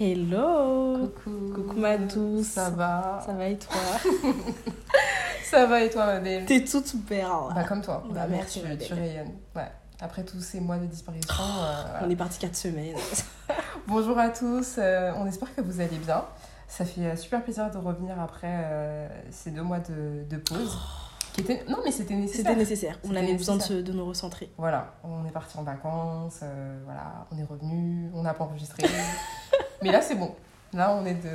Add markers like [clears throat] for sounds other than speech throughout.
Hello Coucou. Coucou ma douce. Ça va Ça va et toi [laughs] Ça va et toi ma belle T'es toute belle. Bah comme toi. Bah, merci, tu, ma tu belle. rayonnes. Ouais. Après tous ces mois de disparition. euh, voilà. On est parti 4 semaines. [laughs] Bonjour à tous. euh, on espère que vous allez bien. Ça fait euh, super plaisir de revenir après euh, ces deux mois de, de pause. Qui étaient... Non mais c'était nécessaire. C'était nécessaire. On avait besoin de, de nous recentrer. Voilà, on est parti en vacances, euh, voilà, on est revenu, on n'a pas enregistré. [laughs] mais là c'est bon. Là on est de.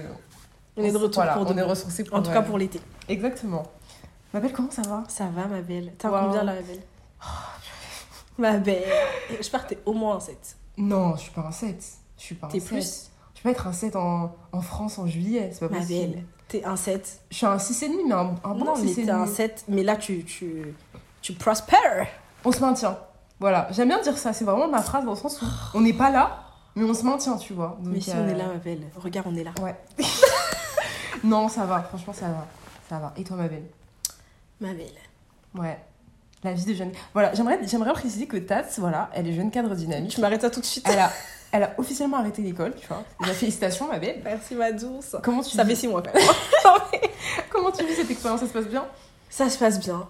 On est de retour Voilà, pour on de est bon. ressourcés pour. En tout cas pour l'été. Exactement. Ma belle, comment ça va? Ça va ma belle. T'as Wow. combien là ma belle Ma belle. J'espère que t'es au moins un 7. Non, je suis pas un 7. Je suis pas un T'es 7. plus Je peux pas être un 7 en, en France en juillet, c'est pas Ma possible. belle. T'es un 7. Je suis un 6,5, mais un, un bon non mais 6,5. t'es un 7. Mais là tu, tu, tu prospères. On se maintient. Voilà, j'aime bien dire ça, c'est vraiment ma phrase dans le sens où on n'est pas là, mais on se maintient, tu vois. Donc, mais si euh, on est là ma belle. Regarde on est là. Ouais. [laughs] non, ça va, franchement, ça va. Ça va. Et toi, ma belle? Ma belle. Ouais. La vie de jeune. Voilà, j'aimerais, j'aimerais préciser que Tats, voilà, elle est jeune cadre dynamique. Tu m'arrêtes ça tout de suite. Elle a, [laughs] elle a officiellement arrêté l'école, tu vois. Déjà, félicitations, ma belle. Merci ma douce. Comment tu Ça vis- fait 6 mois quand même. [laughs] Comment tu vis cette expérience? Ça se passe bien? Ça se passe bien.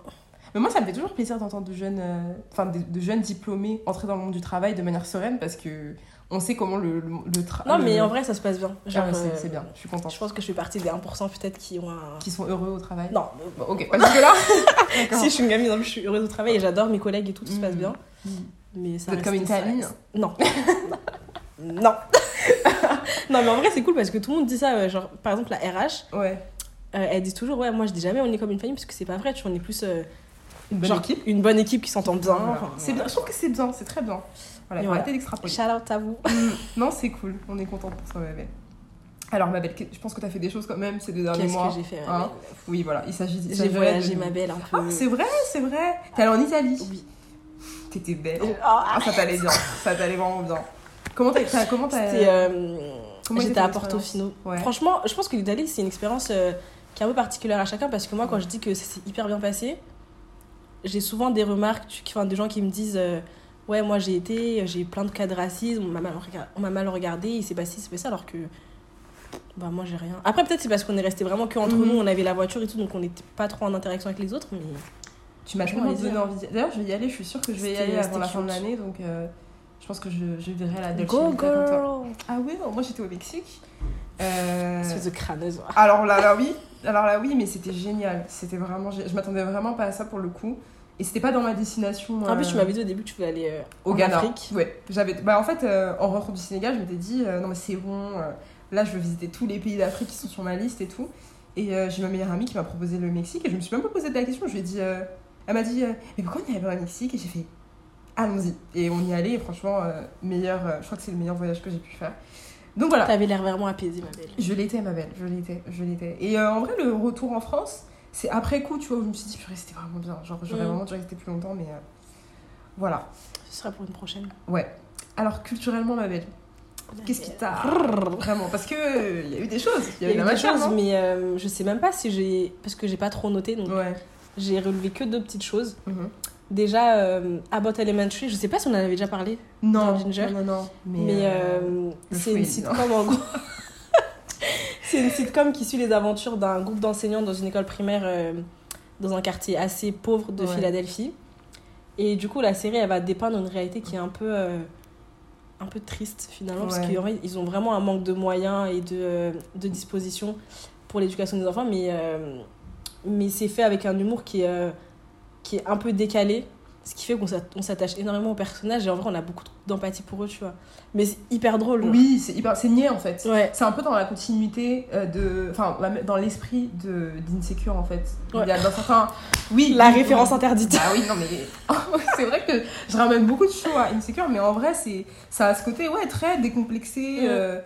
Mais moi, ça me fait toujours plaisir d'entendre de jeunes, euh, enfin, de, de jeunes diplômés entrer dans le monde du travail de manière sereine parce que on sait comment le, le, le tra- Non, le- mais en vrai, ça se passe bien. Ah c'est, euh, c'est bien, je suis contente. Je pense que je fais partie des 1% peut-être qui ont un. Qui sont heureux au travail Non, Bon, ok, pas jusque-là [laughs] D'accord. si je suis une gamine, je suis heureuse au travail et j'adore mes collègues et tout, tout se passe Mm. bien. Mm. Mais ça Vous êtes comme une reste- Non. [laughs] non. [laughs] non, mais en vrai, c'est cool parce que tout le monde dit ça. euh, Genre, par exemple, la RH, Ouais. euh, elle dit toujours Ouais, moi, je dis jamais on est comme une famille parce que c'est pas vrai, tu vois, on est plus. euh, Une bonne genre, équipe Une bonne équipe qui s'entend bien. Voilà. Enfin, C'est bien, je trouve que c'est bien, c'est très bien. Voilà, voilà. arrêter d'extrapoler. Shout out à vous. [laughs] Non, c'est cool, on est contente pour toi, ma belle. Alors, ma belle, je pense que tu as fait des choses quand même ces deux derniers Qu'est-ce mois. que j'ai fait ma Hein Oui, voilà, il s'agit J'ai voyagé de- ma belle un peu. Ah, c'est vrai, c'est vrai. T'es allée en Italie Oui. T'étais belle. Ah, Ah, ça t'allait bien, ça t'allait vraiment bien. Comment t'as. Comment euh, Comment J'étais à Portofino. Ouais. Franchement, je pense que l'Italie, c'est une expérience euh, qui est un peu particulière à chacun parce que moi, quand je dis que ça s'est hyper bien passé, j'ai souvent des remarques, enfin, des gens qui me disent euh, Ouais, moi j'ai été, j'ai plein de cas de racisme, on m'a mal, regardé, il s'est passé, il s'est passé, alors que. Bah, moi j'ai rien. Après, peut-être c'est parce qu'on est resté vraiment que entre Mhm. nous, on avait la voiture et tout, donc on n'était pas trop en interaction avec les autres, mais. Tu m'as allez-y, donné envie. D'ailleurs, je vais y aller, je suis sûre que je vais y aller avant la fin de l'année, donc euh, je pense que je, je verrai la Dolce Go girl Ah oui, non, moi j'étais au Mexique. Euh, Espèce de crâneuse. Alors là, là, oui. Alors là, oui, mais c'était génial. C'était vraiment. Je m'attendais vraiment pas à ça pour le coup. Et c'était pas dans ma destination. En plus, euh, tu m'avais dit au début que tu voulais aller euh, au en Ghana. Afrique. Ouais. J'avais. Bah en fait, euh, en rentrant du Sénégal, je m'étais dit euh, non mais c'est bon. euh, là, je veux visiter tous les pays d'Afrique qui sont sur ma liste et tout. Et euh, j'ai ma meilleure amie qui m'a proposé le Mexique et je me suis même pas posé de la question. Je lui ai dit. euh, Elle m'a dit euh, mais pourquoi on n'y allait pas au Mexique? Et j'ai fait allons-y. Et on y allait. Et franchement, euh, meilleur. euh, je crois que c'est le meilleur voyage que j'ai pu faire. Donc voilà. T'avais l'air vraiment apaisée, ma belle. Je l'étais, ma belle, je l'étais, je l'étais. Et euh, en vrai, le retour en France, c'est après coup, tu vois, où je me suis dit, purée, c'était vraiment bien. Genre, j'aurais Mm. vraiment dû rester plus longtemps, mais euh, voilà. Ce sera pour une prochaine. Ouais. Alors, culturellement, ma belle, qu'est-ce qui t'a. Vraiment, parce que euh, il y a eu des choses, il y a eu Il y la a eu des choses, mais euh, je sais même pas si j'ai. Parce que j'ai pas trop noté, donc Ouais. j'ai relevé que deux petites choses. Mhm. Déjà, euh, Abbott Elementary, je sais pas si on en avait déjà parlé, Non, Dans Ginger. non, non, non. Mais, euh, euh, c'est une sitcom en gros. [laughs] c'est une sitcom qui suit les aventures d'un groupe d'enseignants dans une école primaire euh, dans un quartier assez pauvre de Ouais. Philadelphie. Et du coup, la série, elle va dépeindre une réalité qui est un peu, euh, un peu triste finalement, parce Ouais. qu'en fait, ils ont vraiment un manque de moyens et de, euh, de disposition pour l'éducation des enfants, mais, euh, mais c'est fait avec un humour qui est, qui est un peu décalé, ce qui fait qu'on s'att- on s'attache énormément aux personnages et en vrai, on a beaucoup d'empathie pour eux, tu vois. Mais c'est hyper drôle. Oui, c'est hyper. C'est niais, en fait. Ouais. C'est un peu dans la continuité euh, de. Enfin, dans l'esprit de- d'Insecure, en fait. Ouais. Il y a dans certains. Oui. La référence oui. interdite. Ah oui, non, mais [laughs] c'est vrai que je ramène beaucoup de shows à Insecure, mais en vrai, c'est ça a ce côté ouais, très décomplexé, Ouais. euh,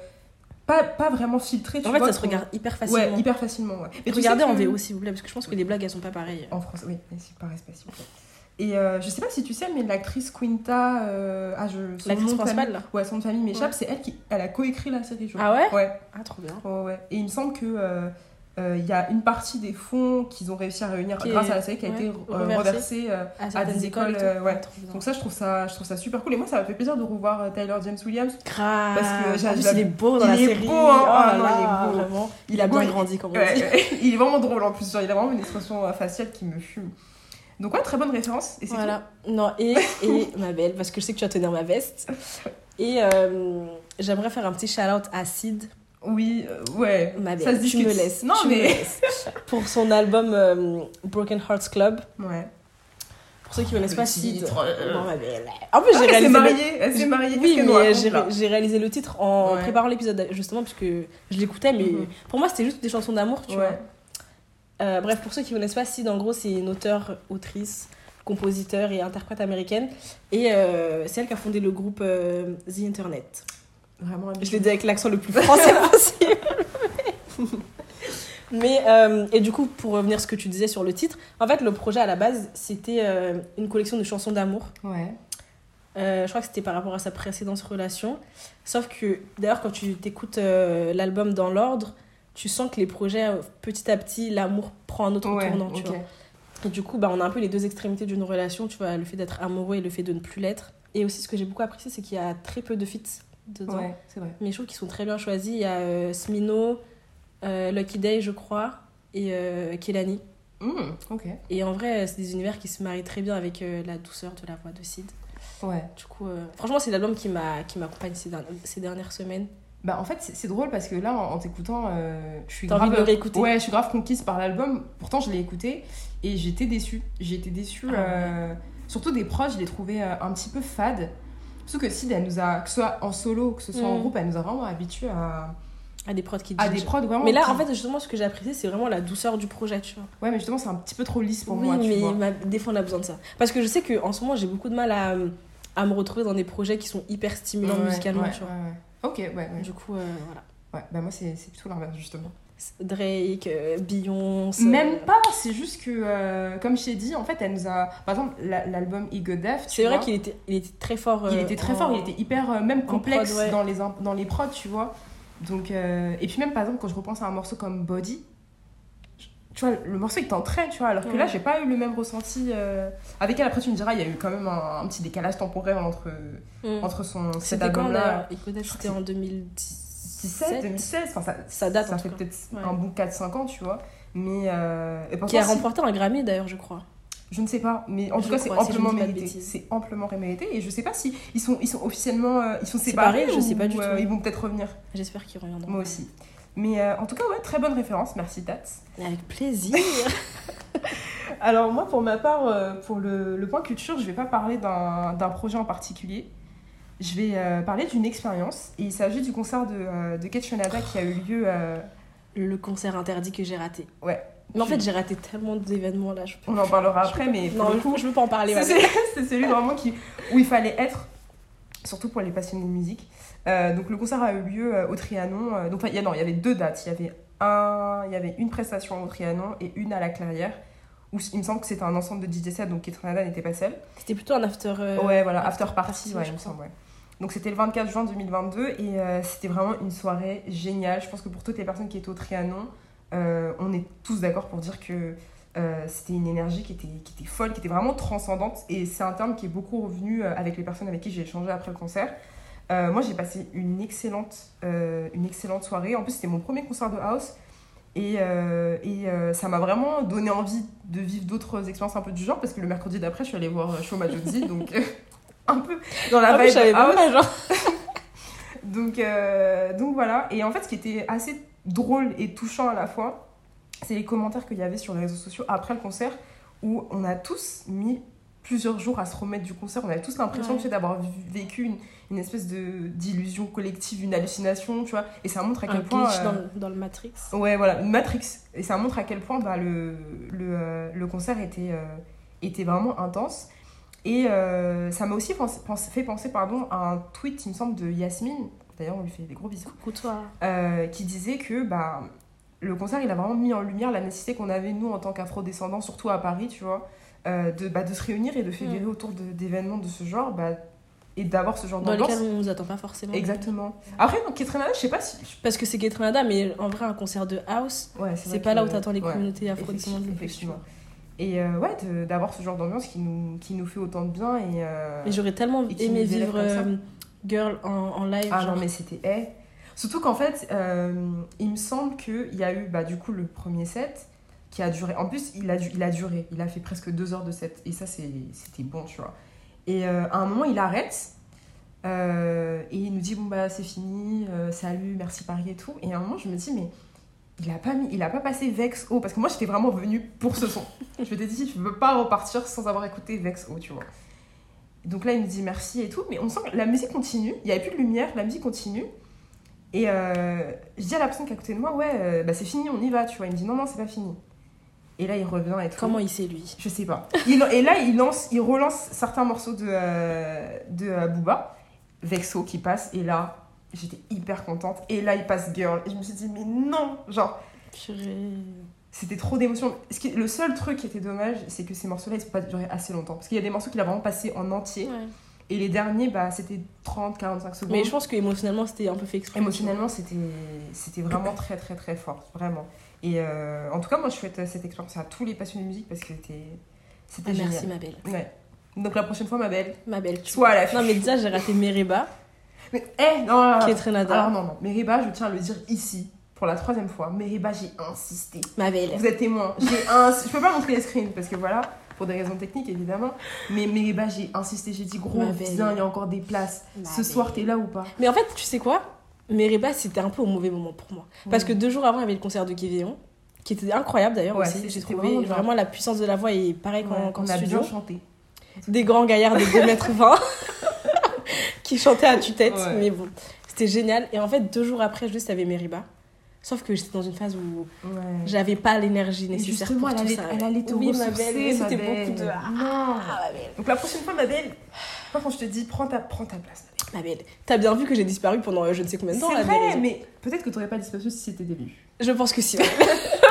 pas, pas vraiment filtré. Tu En fait, vois, ça se regarde hyper facilement. Ouais, hyper facilement. Ouais. Tu regardez en VO s'il vous plaît, parce que je pense que les blagues elles sont pas pareilles. En France, oui, mais c'est par respect, s'il vous plaît. Et euh, je sais pas si tu sais, mais l'actrice Quinta. euh, ah, je, L'actrice principale famille- là. Ouais, son de famille m'échappe, Ouais. c'est elle qui elle a coécrit la série. je Ah ouais Ouais. Ah, trop bien. Ouais. Et il me semble que euh, euh, il y a une partie des fonds qu'ils ont réussi à réunir Qui grâce est- à la série qui a ouais, été reversée. À, des écoles. ouais. bien. Donc ça je trouve ça je trouve ça super cool et moi ça m'a fait plaisir de revoir Tyler James Williams. Grave. Parce que en plus, il est beau dans il la est série. beau, hein. Oh Ah, là il est beau. vraiment. Il Il a est beau, bien il- grandi, comme on dit. [laughs] il est vraiment drôle en plus, genre, il a vraiment une expression faciale qui me fume. Donc ouais, très bonne référence et Voilà. Non, et, [laughs] et ma belle, parce que je sais que tu vas tenir ma veste. [laughs] Et euh, j'aimerais faire un petit shout-out à Sid. Oui, euh, ouais. ma belle. Ça se tu discute. me laisses. Non tu me mais laisses. [laughs] Pour son album euh, Broken Hearts Club. ouais. Pour ceux qui connaissent pas Sid. Non, ma belle. En plus, Ah, j'ai elle s'est réalisé. le- mariée, elle s'est mariée. Oui, mais j'ai réalisé le titre en Ouais. préparant l'épisode, justement, puisque je l'écoutais, mais Mhm. pour moi, c'était juste des chansons d'amour, tu Ouais. vois. Euh, bref, pour ceux qui ne connaissent pas, Sid, en gros, c'est une auteure, autrice, compositeur et interprète américaine. Et euh, c'est elle qui a fondé le groupe euh, The Internet. Vraiment, Je l'ai dit avec l'accent le plus français [laughs] possible. Mais, et du coup, pour revenir à ce que tu disais sur le titre, en fait, le projet à la base, c'était une collection de chansons d'amour. Ouais. Je crois que c'était par rapport à sa précédente relation. Sauf que, d'ailleurs, quand tu t'écoutes l'album dans l'ordre, tu sens que les projets, euh, petit à petit, l'amour prend un autre Ouais, tournant, tu ok. vois. Et du coup, bah, on a un peu les deux extrémités d'une relation, tu vois, le fait d'être amoureux et le fait de ne plus l'être. Et aussi, ce que j'ai beaucoup apprécié, c'est qu'il y a très peu de feats dedans. Ouais, c'est vrai. Mais je trouve qu'ils sont très bien choisis. Il y a euh, Smino, euh, Lucky Day, je crois, et euh, Kelani. Hmm. Et en vrai, c'est des univers qui se marient très bien avec euh, la douceur de la voix de Sid. Ouais. Du coup, franchement, c'est l'album qui m'a qui m'accompagne ces, dernières- ces dernières semaines. Bah en fait c'est drôle parce que là en, en t'écoutant euh, je suis grave de ouais je suis grave conquise par l'album pourtant je l'ai écouté et j'étais déçue été déçue Ah ouais. euh, surtout des proches je les trouvais euh, un petit peu fades surtout que Sid elle nous a que ce soit en solo que ce soit en Mm. groupe elle nous a vraiment habitués à, À des prods qui à des ginge. prods vraiment Mais là, qui- en fait, justement, ce que j'ai apprécié, c'est vraiment la douceur du projet, tu vois. ouais mais justement c'est un petit peu trop lisse pour oui, moi tu mais vois ma- des fois, on a besoin de ça. Parce que je sais qu'en ce moment, j'ai beaucoup de mal à, à me retrouver dans des projets qui sont hyper stimulants Ouais, musicalement, ouais, tu vois. Ok ouais ouais, Du coup, euh, voilà. ouais. bah moi c'est c'est plutôt l'inverse justement Drake, euh, Beyoncé. Même euh, pas, c'est juste que, euh, comme je t'ai dit, en fait, elle nous a. Par exemple, la- l'album Ego Death. C'est vrai qu'il était, il était très fort. il était très en- fort, il était hyper, euh, même complexe prod, ouais. dans, les, dans les prods, tu vois. Donc, et puis, même par exemple, quand je repense à un morceau comme Body, tu vois, le morceau il t'entraîne, tu vois, alors que Ouais. là, j'ai pas eu le même ressenti. euh, Avec elle, après, tu me diras, il y a eu quand même un, un petit décalage temporel entre, Mm. entre son, cet album-là. C'était en 2017. 17, 2016, enfin, ça, Ça date, ça fait peut-être Ouais. un bon 4-5 ans, tu vois. Mais. Euh, et Qui a remporté un Grammy d'ailleurs, je crois. Je ne sais pas, mais en Je tout cas, c'est amplement mérité. C'est amplement mérité. Et je sais pas si ils sont, ils sont officiellement euh, ils sont Séparés, séparés. je sais ou, pas du euh, tout. Ils vont peut-être revenir. J'espère qu'ils reviendront. Moi aussi. Mais euh, en tout cas, ouais, très bonne référence. Merci, Tats. Avec plaisir. [laughs] Alors, moi, pour ma part, euh, pour le, le point culture, je vais pas parler d'un projet en particulier. Je vais euh, parler d'une expérience. Et il s'agit du concert de, de Kate Shonada qui a eu lieu. le concert interdit que j'ai raté. Ouais. Mais en fait, j'ai raté tellement d'événements là. Je peux... on en parlera après, peux- mais Non, le coup, je veux pas en parler. [laughs] C'est celui vraiment qui, où il fallait être, surtout pour les passionnés de musique. Euh, donc le concert a eu lieu euh, au Trianon. euh, donc il y a, non, il y avait deux dates. Il y avait un, il y avait une prestation au Trianon et une à la Clairière. Où il me semble que c'était un ensemble de DJ sets, donc Kate Renata n'était pas seule. C'était plutôt un after. ouais, voilà, after after party, party, ouais, je il me crois. semble, ouais. Donc c'était le 24 juin 2022 et c'était vraiment une soirée géniale. Je pense que pour toutes les personnes qui étaient au Trianon, on est tous d'accord pour dire que euh, c'était une énergie qui était, qui était folle, qui était vraiment transcendante. Et c'est un terme qui est beaucoup revenu euh, avec les personnes avec qui j'ai échangé après le concert. Euh, moi, j'ai passé une excellente, euh, une excellente soirée. En plus, c'était mon premier concert de house. Et, et ça m'a vraiment donné envie de vivre d'autres expériences un peu du genre. Parce que le mercredi d'après, je suis allée voir Show Majodzi. [laughs] donc, un peu dans la Ah vibe même house. pas, genre. [laughs] Donc, donc voilà. Et en fait, ce qui était assez drôle et touchant à la fois, c'est les commentaires qu'il y avait sur les réseaux sociaux après le concert, où on a tous mis plusieurs jours à se remettre du concert. On avait tous l'impression Ouais. tu sais, d'avoir vécu une, une espèce de d'illusion collective, une hallucination, tu vois. Et ça montre à Un quel point. euh, dans, le- dans le Matrix. Ouais, voilà, une Matrix. Et ça montre à quel point bah, le, le, euh, le concert était, euh, était vraiment intense. Et euh, ça m'a aussi fait penser pardon, à un tweet, il me semble, de Yasmine. D'ailleurs, on lui fait des gros bisous. Coucou toi. qui disait que bah, le concert, il a vraiment mis en lumière la nécessité qu'on avait, nous, en tant qu'afro-descendants, surtout à Paris, tu vois, euh, de, bah, de se réunir et de fédérer autour de- d'événements de ce genre. Bah, et d'avoir ce genre Dans d'ambiance. lesquels on nous attend pas forcément. Exactement. Après, dans Ketranada, je sais pas si. Parce que c'est Trinidad, mais en vrai, un concert de house, Ouais, c'est pas là où t'attends les ouais, communautés afro-descendantes tu Effectivement. Et euh, ouais, d'avoir ce genre d'ambiance qui nous, qui nous fait autant de bien. Et, euh, Et j'aurais tellement Et aimé vivre Girl en, en live. Ah genre. non, mais c'était. eh. Surtout qu'en fait, euh, il me semble qu'il y a eu bah, du coup le premier set qui a duré. En plus, il a, duré. Il a fait presque deux heures de set. Et ça, c'était bon, tu vois. Et euh, à un moment, il arrête. euh, et il nous dit Bon, bah, c'est fini. salut, merci Paris et tout. Et à un moment, je me dis Mais. Il a, pas mis, il a pas passé Vex O parce que moi j'étais vraiment venue pour ce son. je m'étais dit, je veux pas repartir sans avoir écouté Vex O, tu vois. Donc là, il me dit merci et tout, mais on sent que la musique continue. Il n'y avait plus de lumière, la musique continue. Et euh, je dis à la personne qui est à côté de moi, ouais, euh, bah c'est fini, on y va, tu vois. Il me dit non, non, c'est pas fini. Et là, il revient et tout. Comment il sait, lui? Je sais pas. Il- et là, il, lance, il relance certains morceaux de, euh, de Booba, Vexo qui passe, et là, j'étais hyper contente. Et là, il passe Girl. Et je me suis dit, mais non Genre, c'était trop qui- Le seul truc qui était dommage, c'est que ces morceaux-là, ils ne sont pas durés assez longtemps. Parce qu'il y a des morceaux qu'il a vraiment passé en entier. Ouais. Et les derniers, bah, c'était 30-45 secondes. Mais je pense qu'émotionnellement, c'était un peu fait exprès. Émotionnellement, c'était vraiment très, très, très fort. Vraiment. Et euh, en tout cas, moi, je souhaite cette expérience à tous les passionnés de musique parce que c'était c'était Ah, génial. merci, ma belle. Ouais. Donc la prochaine fois, ma belle, Ma belle. tu sois à la Non, mais déjà, j'ai raté Mereba, Mais, eh, non, non, non. qui est Trinidad. Alors non, non. Meriba, je tiens à le dire ici, pour la troisième fois. Meriba, j'ai insisté. Ma belle. Vous êtes témoin. J'ai [laughs] ins... Je peux pas montrer les screens parce que voilà, pour des raisons techniques évidemment. Mais Meriba, j'ai insisté. J'ai dit, gros, viens, il y a encore des places. Ma Ce soir, t'es là ou pas? Mais en fait, tu sais quoi? Mereba, c'était un peu au mauvais moment pour moi. Parce que deux jours avant, il y avait le concert de Kévéon, qui était incroyable d'ailleurs Ouais, aussi. J'ai trouvé vraiment la puissance de la voix et pareil qu'en Ouais, qu'en on a studio. bien chanté. Des grands gaillards de 2m20 [laughs] qui chantaient à tue-tête. Ouais. Mais bon, c'était génial. Et en fait, deux jours après, juste, il y avait Meriba. Sauf que j'étais dans une phase où Ouais. j'avais pas l'énergie nécessaire pour elle tout allait, ça. elle allait te oui, ma belle, c'était beaucoup de... Non. Ah, ma belle. Donc la prochaine fois, ma belle, moi, quand je te dis, prends ta, prends ta place. Ma belle. T'as bien vu que j'ai disparu pendant euh, je ne sais combien de temps, C'est vrai, mais peut-être que t'aurais pas disparu si c'était début. Je pense que si. [laughs]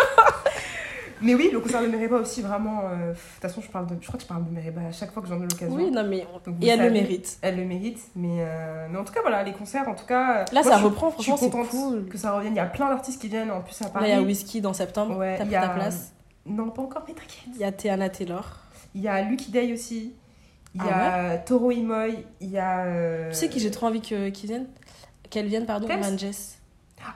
Mais oui, le concert de Mereba aussi, vraiment. euh, De toute façon, je, parle de, je crois que je parle de Mereba à chaque fois que j'en ai l'occasion. oui, non, mais... Donc, Et elle le mérite. Elle le mérite, mais, euh, mais en tout cas, voilà, les concerts, en tout cas. Là, moi, ça je, reprend, Je suis franchement, contente cool. que ça revienne. Il y a plein d'artistes qui viennent en plus à Là, Paris. il y a Whisky dans septembre, Ouais, t'as pris ta place. Non, pas encore, mais t'inquiète. Il y a Teana Taylor. Il y a Lucky Day aussi. Il y Ah a Toro Imoy. Il y a. euh, Tu sais qui j'ai trop envie qu'ils viennent Qu'elle vienne, pardon, Thames Van Jess.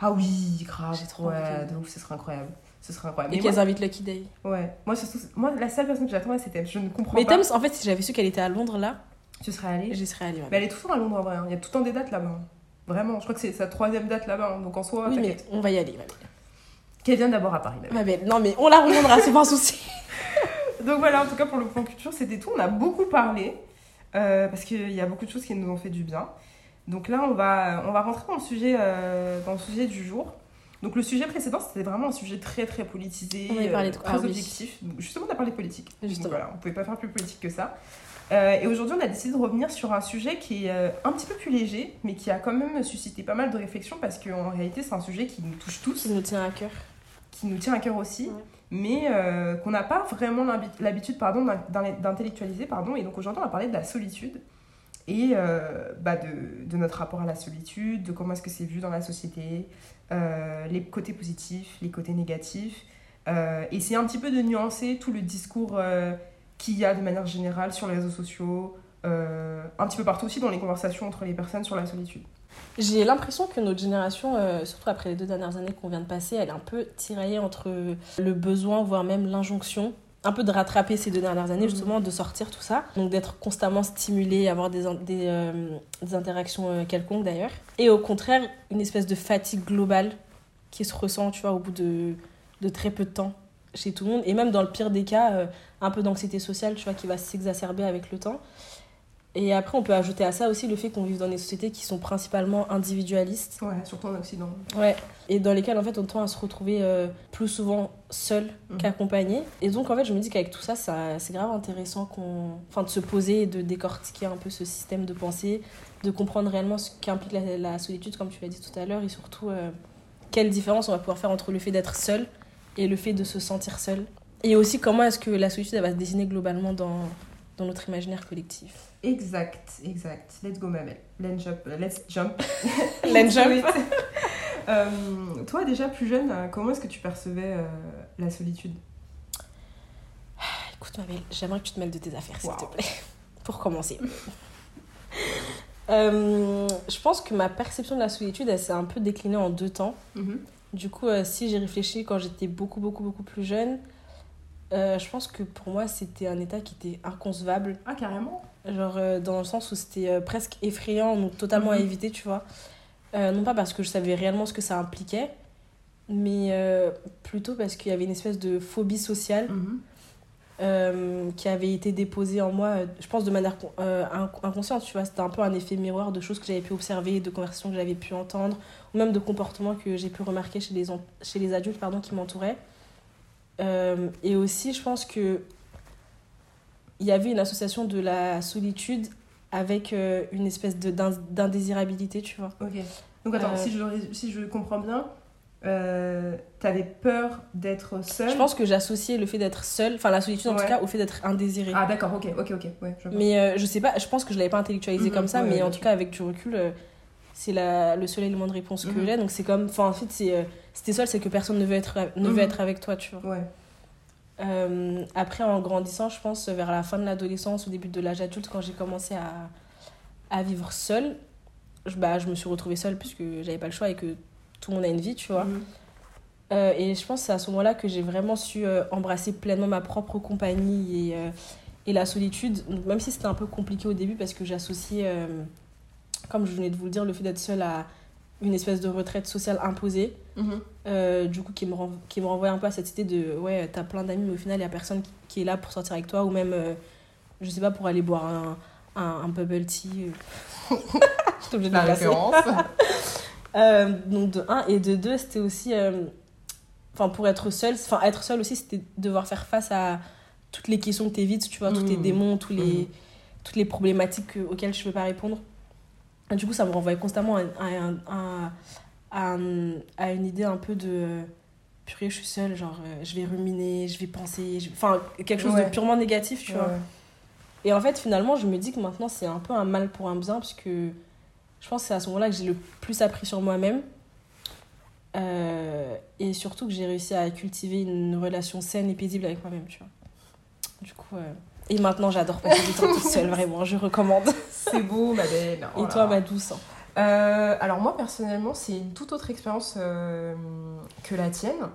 Ah oui, grave. J'ai trop Ouais, envie. de ouf, ce serait incroyable. Ce serait incroyable. Et Mais qu'elles invitent Lucky Day. ouais. Moi, surtout, moi, la seule personne que j'attends, c'est Thames. Je ne comprends Mais pas. Thames, en fait, si j'avais su qu'elle était à Londres, là, Tu serais allée j'y serais allée. ouais. Mais elle est tout le temps à Londres en vrai. hein. Il y a tout le temps des dates là-bas. hein. Vraiment, je crois que c'est sa troisième date là-bas. hein. Donc en soi, oui, mais on va y aller, ma belle. Qu'elle vienne d'abord à Paris. même. Ma belle. Non, mais on la reviendra, c'est pas un souci. [laughs] [laughs] Donc voilà, en tout cas pour le point culture, c'était tout. On a beaucoup parlé euh, parce qu'il y a beaucoup de choses qui nous ont fait du bien. Donc là, on va, on va rentrer dans le, sujet, euh, dans le sujet du jour. Donc le sujet précédent, c'était vraiment un sujet très très politisé, On parlé de- très ah oui. objectif. Donc, justement, on a parlé politique. Donc Justement. voilà, on pouvait pas faire plus politique que ça. Euh, et aujourd'hui, on a décidé de revenir sur un sujet qui est euh, un petit peu plus léger, mais qui a quand même suscité pas mal de réflexions parce qu'en réalité, c'est un sujet qui nous touche tous Qui nous tient à cœur. qui nous tient à cœur aussi, Ouais. mais euh, qu'on n'a pas vraiment l'habi- l'habitude pardon, d'intellectualiser. Pardon. Et donc aujourd'hui, on va parler de la solitude et euh, bah, de, de notre rapport à la solitude, de comment est-ce que c'est vu dans la société, euh, les côtés positifs, les côtés négatifs. Euh, et c'est un petit peu de nuancer tout le discours euh, qu'il y a de manière générale sur les réseaux sociaux, euh, un petit peu partout aussi dans les conversations entre les personnes sur la solitude. J'ai l'impression que notre génération, euh, surtout après les deux dernières années qu'on vient de passer, elle est un peu tiraillée entre le besoin, voire même l'injonction, un peu de rattraper ces deux dernières années, Mhm. justement, de sortir tout ça. Donc d'être constamment stimulé, avoir des, des, euh, des interactions euh, quelconques d'ailleurs. Et au contraire, une espèce de fatigue globale qui se ressent, tu vois, au bout de, de très peu de temps chez tout le monde. Et même dans le pire des cas, euh, un peu d'anxiété sociale, tu vois, qui va s'exacerber avec le temps. Et après, on peut ajouter à ça aussi le fait qu'on vive dans des sociétés qui sont principalement individualistes. Ouais, surtout en Occident. Ouais. Et dans lesquelles, en fait, on tend à se retrouver euh, plus souvent seul Mhm. qu'accompagné. Et donc, en fait, je me dis qu'avec tout ça, ça c'est grave intéressant qu'on... Enfin, de se poser et de décortiquer un peu ce système de pensée, de comprendre réellement ce qu'implique la, la solitude, comme tu l'as dit tout à l'heure, et surtout, euh, quelle différence on va pouvoir faire entre le fait d'être seul et le fait de se sentir seul. Et aussi, comment est-ce que la solitude, elle va se dessiner globalement dans, dans notre imaginaire collectif. Exact, exact. Let's go, ma belle. Let's jump. Let's jump. [laughs] Let's jump. [laughs] Euh, toi, déjà plus jeune, euh, comment est-ce que tu percevais euh, la solitude? [sighs] Écoute, ma belle, j'aimerais que tu te mêles de tes affaires, s'il te plaît. [laughs] Pour commencer. Euh, je pense que ma perception de la solitude, elle s'est un peu déclinée en deux temps. Du coup, euh, si j'ai réfléchi quand j'étais beaucoup, beaucoup, beaucoup plus jeune, euh, je pense que pour moi, c'était un état qui était inconcevable. Ah, carrément Genre, euh, dans le sens où c'était euh, presque effrayant, donc totalement à Mhm. éviter, tu vois. Non pas parce que je savais réellement ce que ça impliquait, mais plutôt parce qu'il y avait une espèce de phobie sociale euh, qui avait été déposée en moi, je pense de manière con- inc- inconsciente, tu vois. C'était un peu un effet miroir de choses que j'avais pu observer, de conversations que j'avais pu entendre, ou même de comportements que j'ai pu remarquer chez les, chez les adultes pardon, qui m'entouraient. Euh, et aussi, je pense que il y avait une association de la solitude avec euh, une espèce d'indésirabilité, tu vois. Ok. Donc attends, Euh, si, je, si je comprends bien, euh, t'avais peur d'être seule? Je pense que j'associais le fait d'être seule, enfin la solitude en Ouais. tout cas, au fait d'être indésirée. Ah d'accord, ok, ok, ok. Ouais. Mais je sais pas, je pense que je l'avais pas intellectualisé Mhm, comme ça, ouais, mais en tout cas, avec du recul, c'est la, le seul élément de réponse que Mhm. j'ai. Donc c'est comme, enfin, en fait, c'est, euh, si t'es seule, c'est que personne ne veut être, ne veut Mhm. être avec toi, tu vois. Ouais. Euh, après, en grandissant, je pense, vers la fin de l'adolescence, au début de l'âge adulte, quand j'ai commencé à, à vivre seule, je, bah, je me suis retrouvée seule puisque j'avais pas le choix et que tout le monde a une vie, tu vois. Mhm. Euh, et je pense que c'est à ce moment-là que j'ai vraiment su euh, embrasser pleinement ma propre compagnie et, et la solitude. Donc, même si c'était un peu compliqué au début parce que j'associais, comme je venais de vous le dire, le fait d'être seule à une espèce de retraite sociale imposée, Mhm. euh, du coup qui me, qui me renvoie un peu à cette idée de ouais, t'as plein d'amis, mais au final, il y a personne qui, qui est là pour sortir avec toi ou même, euh, je sais pas, pour aller boire un, un, un bubble tea. euh. [laughs] J'étais obligée de La référence. [laughs] Euh, donc de un et de deux c'était aussi euh, enfin pour être seule enfin être seule aussi c'était devoir faire face à toutes les questions que t'évites tu vois tous tes Mhm. démons tous les Mhm. toutes les problématiques que- auxquelles je peux pas répondre du coup ça me renvoyait constamment à, à, à, à, un- à une idée un peu de purée je suis seule genre euh, je vais ruminer je vais penser je enfin quelque chose Ouais. de purement négatif tu vois et en fait, finalement, je me dis que maintenant, c'est un peu un mal pour un bien, parce que je pense que c'est à ce moment-là que j'ai le plus appris sur moi-même. Euh, et surtout que j'ai réussi à cultiver une relation saine et paisible avec moi-même, tu vois. Du coup, euh, et maintenant, j'adore passer du temps toute [laughs] seule, vraiment, je recommande. C'est beau, ma belle. Oh et là toi, ma douce. Euh, alors moi personnellement c'est une toute autre expérience euh, que la tienne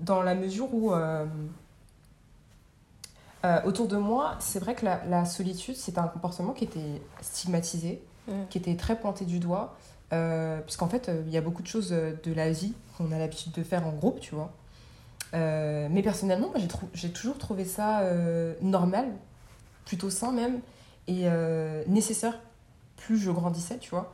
dans la mesure où euh, autour de moi c'est vrai que la, la solitude c'était un comportement qui était stigmatisé Mm. qui était très pointé du doigt puisqu'en fait il y a beaucoup de choses de la vie qu'on a l'habitude de faire en groupe tu vois mais personnellement moi j'ai trou- toujours trouvé ça normal plutôt sain même et euh, nécessaire plus je grandissais, tu vois.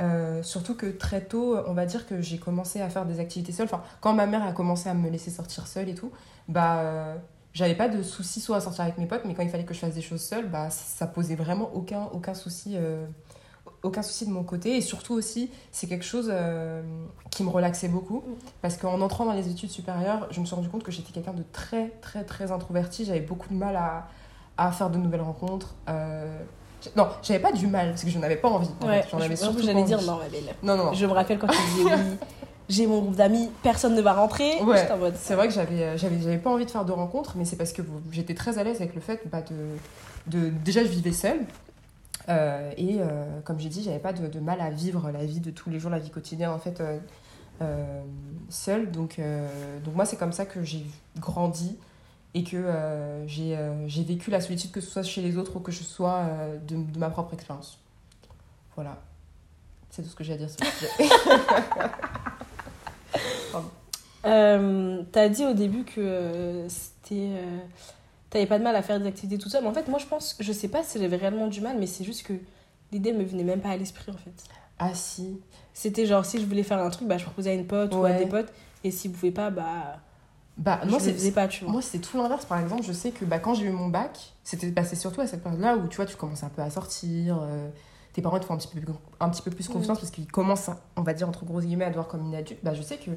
Euh, surtout que très tôt, on va dire que j'ai commencé à faire des activités seule. Enfin, quand ma mère a commencé à me laisser sortir seule et tout, bah, euh, j'avais pas de soucis soit à sortir avec mes potes, mais quand il fallait que je fasse des choses seule, bah, ça posait vraiment aucun, aucun souci. aucun souci de mon côté et surtout aussi c'est quelque chose qui me relaxait beaucoup parce qu'en entrant dans les études supérieures je me suis rendu compte que j'étais quelqu'un de très très très introverti j'avais beaucoup de mal à, à faire de nouvelles rencontres euh, non j'avais pas du mal parce que je n'avais pas envie en Ouais, j'en avais surtout j'allais dire non, ma belle. non non non Je me rappelle quand tu disais oui, [laughs] j'ai mon groupe d'amis, personne ne va rentrer. Ouais, c'est vrai que j'avais, euh, j'avais, j'avais pas envie de faire de rencontres, mais c'est parce que j'étais très à l'aise avec le fait bah, de, de. Déjà, je vivais seule. euh, et euh, comme j'ai dit, j'avais pas de, de mal à vivre la vie de tous les jours, la vie quotidienne en fait, euh, seule. Donc, donc, moi, c'est comme ça que j'ai grandi et que euh, j'ai, euh, j'ai vécu la solitude, que ce soit chez les autres ou que ce soit euh, de, de ma propre expérience. Voilà. C'est tout ce que j'ai à dire sur le sujet. [laughs] T'as dit au début que c'était. T'avais pas de mal à faire des activités tout seul. Mais en fait, moi, je pense. Je sais pas si j'avais réellement du mal, mais c'est juste que l'idée me venait même pas à l'esprit, en fait. ah si. C'était genre, si je voulais faire un truc, bah, je proposais à une pote ou à des potes. Et s'ils pouvaient pas, bah. Bah, je moi, le c'est, faisais pas, tu vois. Moi, c'était tout l'inverse. Par exemple, je sais que bah, quand j'ai eu mon bac, c'était passé surtout à cette période-là où tu vois, tu commences un peu à sortir. euh, tes parents te font un petit peu, plus- un petit peu plus confiance parce qu'ils commencent, à- on va dire, entre gros guillemets, à te voir comme une adulte. Bah, je sais que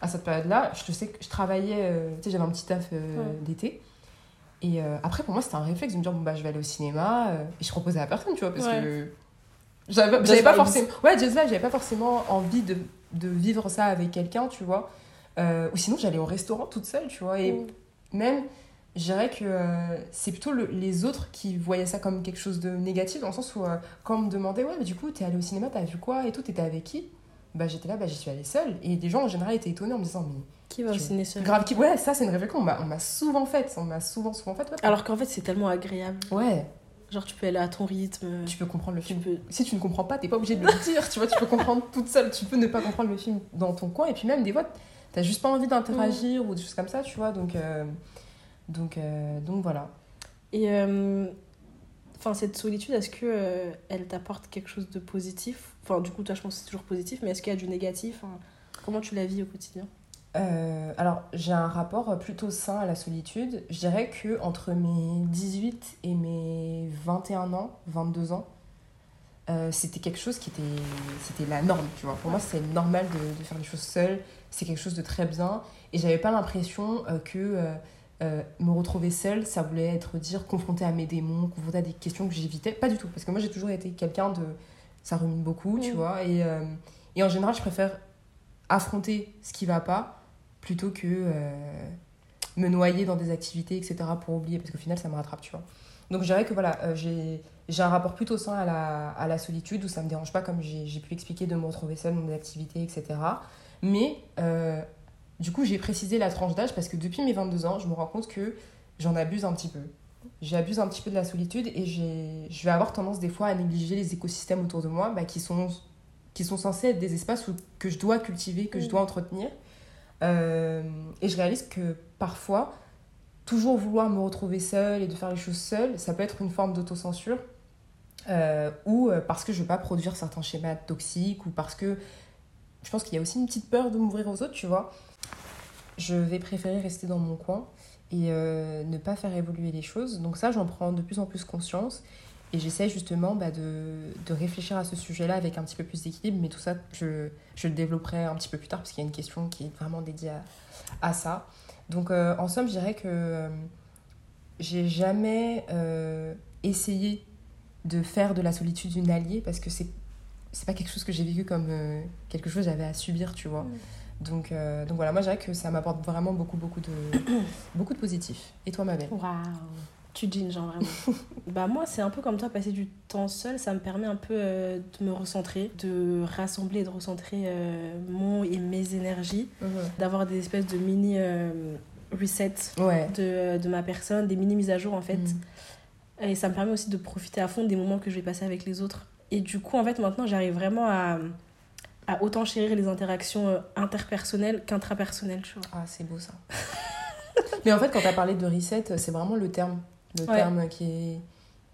à cette période-là, je sais que je travaillais, euh, tu sais, j'avais un petit taf euh, Ouais. d'été. Et après, pour moi, c'était un réflexe de me dire, bon, bah, je vais aller au cinéma. et je proposais à personne, tu vois, parce Ouais. que j'avais pas forcément. Ouais, j'avais pas forcément envie de, de vivre ça avec quelqu'un, tu vois. Euh, ou sinon, j'allais au restaurant toute seule, tu vois. Et Mm. même, je dirais que euh, c'est plutôt le- les autres qui voyaient ça comme quelque chose de négatif, dans le sens où, euh, quand on me demandait, ouais, mais du coup, t'es allé au cinéma, t'as vu quoi et tout, t'étais avec qui? Bah, j'étais là, bah, j'y suis allée seule. Et des gens, en général, étaient étonnés en me disant, mais Qui va au Tu- ciné seul grave, qui... ouais, ça, c'est une réflexion on m'a souvent faite. On m'a souvent, souvent faite. Ouais, Alors qu'en fait, c'est tellement agréable. ouais, Genre, tu peux aller à ton rythme. tu peux comprendre le Tu film. peux. Si tu ne comprends pas, t'es pas obligé de le dire, tu vois, tu peux comprendre toute seule, tu peux ne pas comprendre le film dans ton coin, et puis même des fois, t'as juste pas envie d'interagir ou des choses comme ça, tu vois, donc, euh, donc, euh, donc voilà. Et. euh, Enfin, cette solitude, est-ce que elle t'apporte quelque chose de positif? Enfin, du coup, toi, je pense que c'est toujours positif, mais est-ce qu'il y a du négatif? Comment tu la vis au quotidien? Euh, alors, j'ai un rapport plutôt sain à la solitude. Je dirais que entre mes 18 et mes 21 ans, 22 ans, euh, c'était quelque chose qui était, c'était la norme, tu vois. Pour moi, c'était normal de, de faire les choses seule. C'est quelque chose de très bien. Et j'avais pas l'impression euh, que euh, me retrouver seule, ça voulait être dire confrontée à mes démons, confrontée à des questions que j'évitais. Pas du tout. Parce que moi, j'ai toujours été quelqu'un de. Ça rumine beaucoup, tu Mm. vois. Et, et en général, je préfère affronter ce qui va pas plutôt que me noyer dans des activités, etc. pour oublier, parce qu'au final, ça me rattrape, tu vois. Donc, je dirais que voilà, j'ai j'ai un rapport plutôt sain à la, à la solitude, où ça me dérange pas, comme j'ai pu expliquer, de me retrouver seule dans des activités, etc. Mais, euh, du coup, j'ai précisé la tranche d'âge, parce que depuis mes 22 ans, je me rends compte que j'en abuse un petit peu. J'abuse un petit peu de la solitude, et je vais avoir tendance des fois à négliger les écosystèmes autour de moi, bah, qui sont qui sont censés être des espaces où, que je dois cultiver, que je Mm. dois entretenir. Euh, et je réalise que parfois, toujours vouloir me retrouver seule et de faire les choses seule, ça peut être une forme d'autocensure. Euh, ou euh, parce que je veux pas produire certains schémas toxiques, ou parce que je pense qu'il y a aussi une petite peur de m'ouvrir aux autres, tu vois. Je vais préférer rester dans mon coin et euh, ne pas faire évoluer les choses. Donc ça, j'en prends de plus en plus conscience. Et j'essaie justement bah, de, de réfléchir à ce sujet-là avec un petit peu plus d'équilibre, mais tout ça, je, je le développerai un petit peu plus tard parce qu'il y a une question qui est vraiment dédiée à, à ça. Donc, euh, en somme, je dirais que euh, j'ai jamais essayé de faire de la solitude une alliée parce que c'est c'est pas quelque chose que j'ai vécu comme euh, quelque chose que j'avais à subir, tu vois. Mm. Donc, euh, donc voilà, moi je dirais que ça m'apporte vraiment beaucoup, beaucoup de, [coughs] beaucoup de positif. Et toi, ma belle Waouh Tu jeans, genre vraiment. [laughs] bah, moi, c'est un peu comme toi, passer du temps seul, ça me permet un peu euh, de me recentrer, de rassembler et de recentrer mon et mes énergies, d'avoir des espèces de mini resets Ouais. de, de ma personne, des mini mises à jour en fait. Mm. Et ça me permet aussi de profiter à fond des moments que je vais passer avec les autres. Et du coup, en fait, maintenant, j'arrive vraiment à, à autant chérir les interactions euh, interpersonnelles qu'intrapersonnelles, tu vois. Ah, c'est beau ça. [laughs] Mais en fait, quand tu as parlé de reset, c'est vraiment le terme. Le Ouais. terme qui est,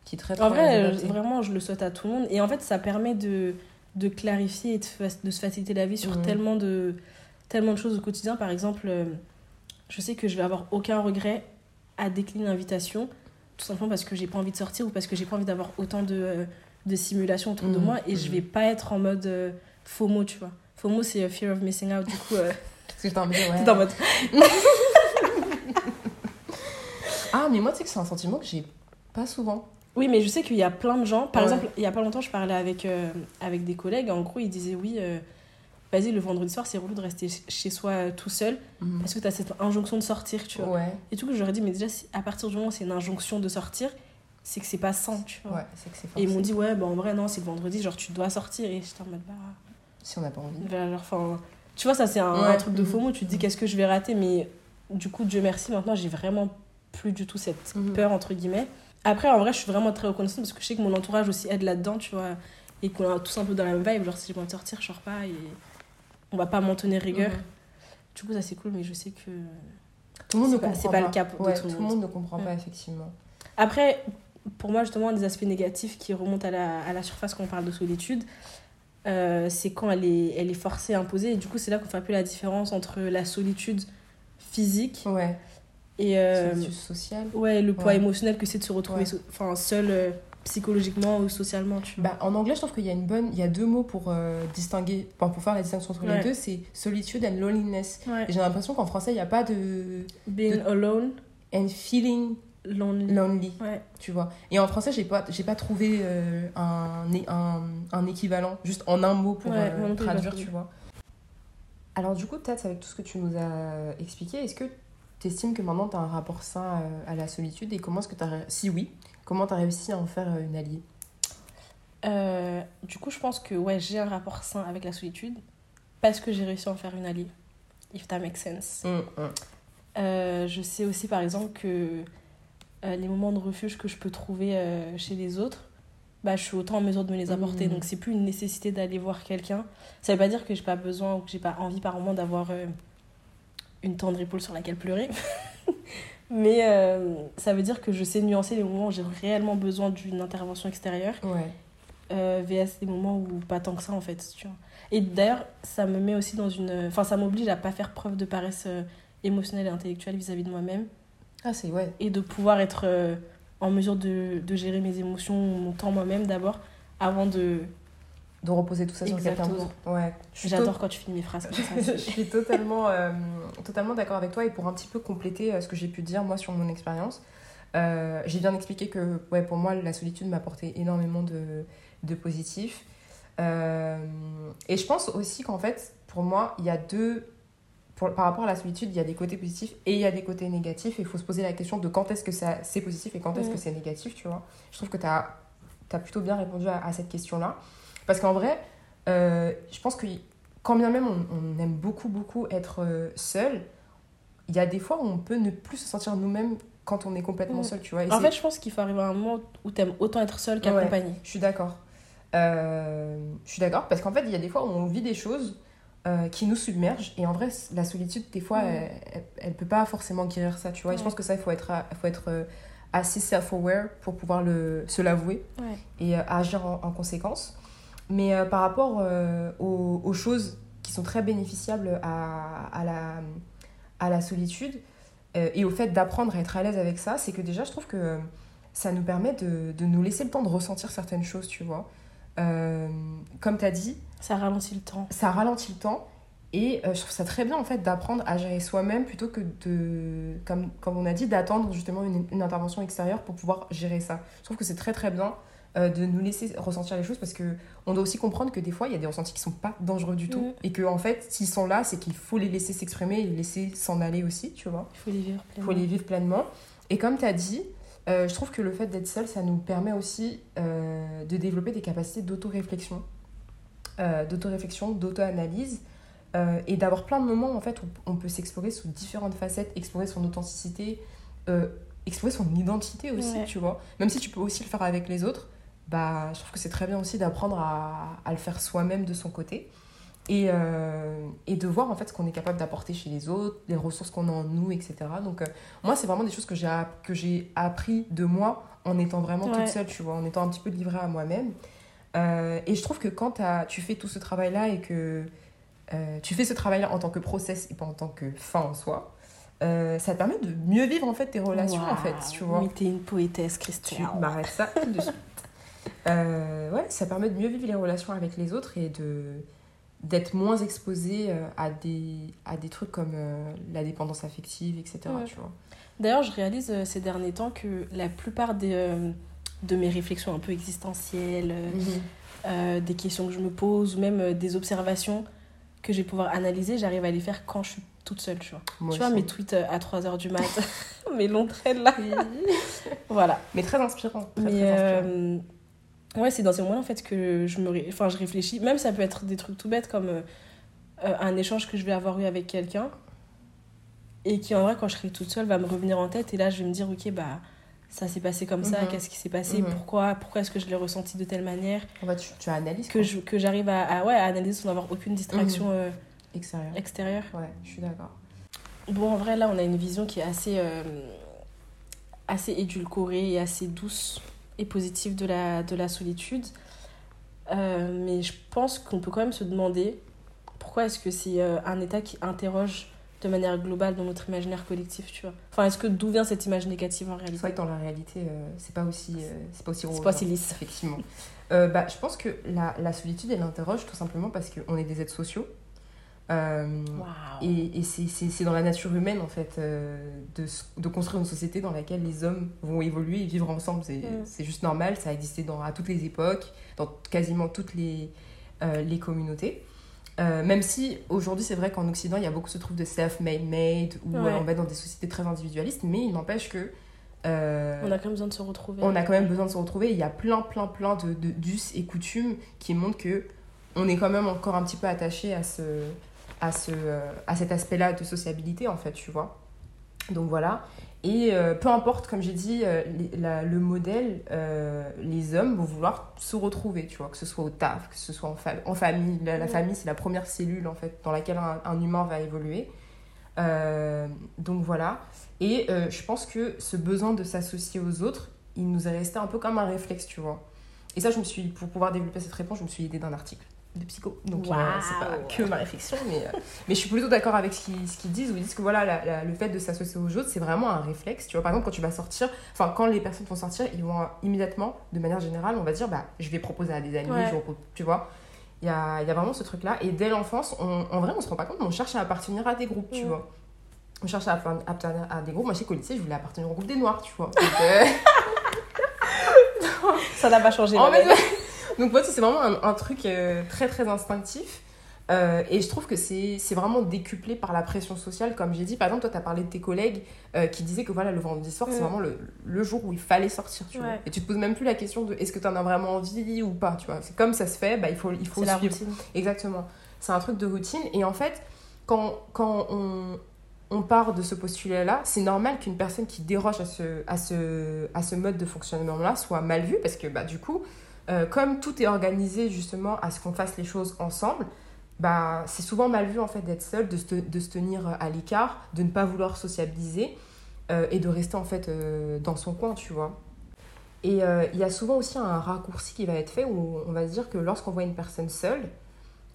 qui est très, très En vrai, vraiment, je le souhaite à tout le monde. Et en fait, ça permet de, de clarifier et de se faciliter la vie sur Mhm. tellement, de, tellement de choses au quotidien. Par exemple, euh, je sais que je vais avoir aucun regret à décliner l'invitation, tout simplement parce que j'ai pas envie de sortir ou parce que j'ai pas envie d'avoir autant de, euh, de simulations autour de Mhm. moi. Et je Mhm. vais pas être en mode euh, FOMO, tu vois. FOMO, c'est euh, Fear of Missing Out. Du coup, euh, [laughs] Parce que j'étais en mode, ouais. en mode. Ah, mais moi, tu sais que c'est un sentiment que j'ai pas souvent. Oui, mais je sais qu'il y a plein de gens. Par Ouais. exemple, il y a pas longtemps, je parlais avec, euh, avec des collègues. En gros, ils disaient oui, vas-y, le vendredi soir, c'est relou de rester ch- chez soi euh, tout seul parce que tu as cette injonction de sortir, tu vois. Ouais, Et tout que j'aurais dit, mais déjà, à partir du moment où c'est une injonction de sortir, c'est que c'est pas sain, tu vois. ouais, c'est que c'est Et ils m'ont dit, ouais, bah en vrai, non, c'est le vendredi, genre tu dois sortir. Et j'étais en mode, bah. Si on n'a pas envie. bah, genre, enfin, tu vois, ça, c'est un, Ouais. un truc de Mhm. FOMO. Tu te dis, qu'est-ce que je vais rater? Mais du coup, Dieu merci, maintenant, j'ai vraiment plus du tout cette Mhm. peur, entre guillemets. Après, en vrai, je suis vraiment très reconnaissante parce que je sais que mon entourage aussi aide là-dedans, tu vois. Et qu'on est tous un peu dans la même vibe. Genre, si j'ai envie de sortir, je sors pas et on va pas m'en tenir rigueur. Mhm. Du coup, ça, c'est cool, mais je sais que. Tout le monde ne pas- comprend c'est pas le cas pour- Ouais, tout le tout le monde. monde ne comprend pas, effectivement. Après, pour moi, justement, un des aspects négatifs qui remontent à la, à la surface quand on parle de solitude, euh, c'est quand elle est, elle est forcée, imposée. Et du coup, c'est là qu'on fait un peu la différence entre la solitude physique Ouais. et euh, Solitude sociale. ouais, le poids Ouais. émotionnel que c'est de se retrouver Ouais. so- seul euh, psychologiquement ou socialement. Tu vois. Bah, en anglais, je trouve qu'il y a une bonne, il y a deux mots pour euh, distinguer, enfin, pour faire la distinction entre Ouais. les deux, c'est solitude and loneliness. Ouais. Et j'ai l'impression qu'en français, il n'y a pas de Being alone. and feeling Lonely. lonely, Ouais. tu vois. Et en français, j'ai pas, j'ai pas trouvé euh, un, un, un équivalent, juste en un mot pour euh, traduire, tu vois. Alors du coup, peut-être avec tout ce que tu nous as expliqué, est-ce que tu estimes que maintenant tu as un rapport sain à la solitude et comment est-ce que tu as, si oui, comment tu as réussi à en faire euh, une alliée? Euh, du coup, je pense que ouais, j'ai un rapport sain avec la solitude parce que j'ai réussi à en faire une alliée. If that makes sense. Euh, je sais aussi, par exemple, que euh, les moments de refuge que je peux trouver chez les autres, bah, je suis autant en mesure de me les apporter. Mhm. Donc, c'est plus une nécessité d'aller voir quelqu'un. Ça veut pas dire que j'ai pas besoin ou que j'ai pas envie par moment d'avoir une tendre épaule sur laquelle pleurer. [laughs] Mais euh, ça veut dire que je sais nuancer les moments où j'ai réellement besoin d'une intervention extérieure Ouais. euh, VS des moments où pas tant que ça en fait tu vois. et d'ailleurs ça me met aussi dans une enfin ça m'oblige à pas faire preuve de paresse euh, émotionnelle et intellectuelle vis-à-vis de moi-même Ah, c'est ouais. et de pouvoir être euh, en mesure de, de gérer mes émotions mon temps moi-même d'abord avant de De reposer tout ça sur Exactement. d'autre. Ouais. J'adore quand tu finis mes phrases [laughs] comme ça je suis totalement, euh, totalement d'accord avec toi et pour un petit peu compléter euh, ce que j'ai pu dire moi sur mon expérience, euh, j'ai bien expliqué que ouais, pour moi la solitude m'a apporté énormément de, de positif. Euh, et je pense aussi qu'en fait, pour moi, il y a deux. Pour, par rapport à la solitude, il y a des côtés positifs et il y a des côtés négatifs. Et il faut se poser la question de quand est-ce que ça, c'est positif et quand est-ce que c'est négatif, tu vois. Je trouve que tu as, plutôt bien répondu à, à cette question-là. Parce qu'en vrai, euh, je pense que quand bien même on, on aime beaucoup, beaucoup être euh, seul, il y a des fois où on peut ne plus se sentir nous-mêmes quand on est complètement Mm. seul, tu vois. En fait je pense qu'il faut arriver à un moment où t'aimes autant être seul Ouais. qu'accompagné je suis d'accord. Euh, je suis d'accord parce qu'en fait, il y a des fois où on vit des choses euh, qui nous submergent et en vrai, la solitude, des fois, Mm. elle, elle, peut pas forcément guérir ça, tu vois. Et je Ouais. pense que ça, il faut être, il faut être assez self-aware pour pouvoir le, se l'avouer ouais. et agir en, en conséquence. Mais euh, par rapport euh, aux, aux choses qui sont très bénéficiables à, à, la, à la solitude euh, et au fait d'apprendre à être à l'aise avec ça, c'est que déjà, je trouve que ça nous permet de, de nous laisser le temps de ressentir certaines choses, tu vois. Comme tu as dit, ça ralentit le temps. ça ralentit le temps et je trouve ça très bien en fait d'apprendre à gérer soi-même plutôt que de comme, comme on a dit d'attendre justement une, une intervention extérieure pour pouvoir gérer ça. Je trouve que c'est très très bien euh, de nous laisser ressentir les choses parce que on doit aussi comprendre que des fois il y a des ressentis qui sont pas dangereux du tout Mhm. et que en fait s'ils sont là c'est qu'il faut les laisser s'exprimer et les laisser s'en aller aussi tu vois il faut les vivre pleinement faut les vivre pleinement. Et comme tu as dit, euh, je trouve que le fait d'être seul, ça nous permet aussi euh, de développer des capacités d'autoréflexion, d'autoréflexion, d'auto-analyse, et d'avoir plein de moments en fait où on peut s'explorer sous différentes facettes, explorer son authenticité, explorer son identité aussi, Ouais. tu vois. Même si tu peux aussi le faire avec les autres, bah, je trouve que c'est très bien aussi d'apprendre à, à le faire soi-même de son côté. Et, euh, et de voir en fait ce qu'on est capable d'apporter chez les autres, les ressources qu'on a en nous, etc. Donc euh, moi, c'est vraiment des choses que j'ai que j'ai appris de moi en étant vraiment Ouais. toute seule, tu vois, en étant un petit peu livrée à moi-même. Euh, et je trouve que quand tu fais tout ce travail-là et que tu fais ce travail-là en tant que process et pas en tant que fin en soi, euh, ça te permet de mieux vivre en fait tes relations en fait, tu vois. mais t'es une poétesse Tu Christian m'arrêtes ça tout de suite. [laughs] Euh, ouais, ça permet de mieux vivre les relations avec les autres et de d'être moins exposé euh, à des, à des trucs comme euh, la dépendance affective, etc. Ouais. Tu vois. D'ailleurs, je réalise ces derniers temps que la plupart des, de mes réflexions un peu existentielles, euh, des questions que je me pose, ou même euh, des observations que je vais pouvoir analyser, j'arrive à les faire quand je suis toute seule, tu vois. Moi tu vois, aussi. mes tweets euh, à 3h du mat, [laughs] mes longs traits là. voilà. Mais très inspirant. Très, Mais très inspirant. Ouais, c'est dans ces moments en fait que je me ré- enfin, je réfléchis. Même ça peut être des trucs tout bêtes comme euh, euh, un échange que je vais avoir eu avec quelqu'un et qui en vrai quand je serai toute seule va me revenir en tête et là je vais me dire ok bah ça s'est passé comme ça, Mhm. qu'est-ce qui s'est passé, Mhm. pourquoi, pourquoi est-ce que je l'ai ressenti de telle manière, En fait, tu, tu analyses que je- que j'arrive à, à, ouais, à analyser sans avoir aucune distraction euh, extérieur. extérieure. Ouais, je suis d'accord. Bon, en vrai, là, on a une vision qui est assez, euh, assez édulcorée et assez douce et positive de la, de la solitude. Euh, mais je pense qu'on peut quand même se demander pourquoi est-ce que c'est euh, un état qui interroge de manière globale dans notre imaginaire collectif, tu vois. Enfin, est-ce que d'où vient cette image négative en C'est réalité vrai que dans la réalité, euh, c'est pas aussi, euh, c'est pas aussi C'est rose, pas hein, lisse. Effectivement. Euh, bah, je pense que la, la solitude, elle interroge tout simplement parce qu'on est des êtres sociaux. Euh, et et c'est- dans la nature humaine, en fait, euh, de, de construire une société dans laquelle les hommes vont évoluer et vivre ensemble. C'est Mm. c'est juste normal, ça a existé dans, à toutes les époques, dans quasiment toutes les, euh, les communautés. Même si aujourd'hui, c'est vrai qu'en Occident, il y a beaucoup se trouve de self-made made, où Ouais. on va dans des sociétés très individualistes, mais il n'empêche que. euh, On a quand même besoin de se retrouver. on a quand même besoin de se retrouver. Il y a plein, plein, plein de, de d'us et coutumes qui montrent que on est quand même encore un petit peu attaché à, ce, à, ce, euh, à cet aspect-là de sociabilité, en fait, tu vois. Donc voilà. Et euh, peu importe, comme j'ai dit, euh, la- le modèle, euh, les hommes vont vouloir se retrouver, tu vois, que ce soit au taf, que ce soit en, fa- en famille. La, la Ouais. famille, c'est la première cellule, en fait, dans laquelle un, un humain va évoluer. Donc voilà. Et je pense que ce besoin de s'associer aux autres, il nous est resté un peu comme un réflexe, tu vois. Et ça, je me suis, pour pouvoir développer cette réponse, je me suis aidée d'un article de psycho. Donc, euh, c'est pas que ma réflexion, mais, euh, [laughs] mais je suis plutôt d'accord avec ce qu'ils, disent, où ils disent que voilà, la- la- le fait de s'associer aux autres, c'est vraiment un réflexe. Tu vois, par exemple, quand tu vas sortir, enfin, quand les personnes vont sortir, ils vont euh, immédiatement, de manière générale, on va dire, bah, je vais proposer à des amis, Ouais. je tu vois. Il y a, y a vraiment ce truc-là. Et dès l'enfance, en vrai, on se rend pas compte, mais on cherche à appartenir à des groupes, tu Mm. vois. On cherche à appar- appartenir à des groupes. Moi, je sais qu'au lycée, je voulais appartenir au groupe des Noirs, tu vois. [laughs] Donc, euh, Ça n'a pas changé. en ma. [laughs] donc moi, c'est vraiment un, un truc euh, très très instinctif. Euh, et je trouve que c'est vraiment décuplé par la pression sociale, comme j'ai dit. Par exemple, toi, tu as parlé de tes collègues euh, qui disaient que voilà, le vendredi soir, c'est vraiment le, le jour où il fallait sortir. Tu vois. Ouais. Et tu te poses même plus la question de est-ce que tu en as vraiment envie ou pas. Tu vois. C'est comme ça se fait, bah, il faut, il faut C'est la suivre. routine. Exactement. C'est un truc de routine. Et en fait, quand, quand on, on part de ce postulat-là, c'est normal qu'une personne qui déroge à ce, à ce, à ce mode de fonctionnement-là soit mal vue parce que bah, du coup, euh, comme tout est organisé justement à ce qu'on fasse les choses ensemble, bah, c'est souvent mal vu en fait d'être seul, de se, de se tenir à l'écart, de ne pas vouloir sociabiliser euh, et de rester en fait euh, dans son coin, tu vois. Et euh, il y a souvent aussi un raccourci qui va être fait où on va se dire que lorsqu'on voit une personne seule,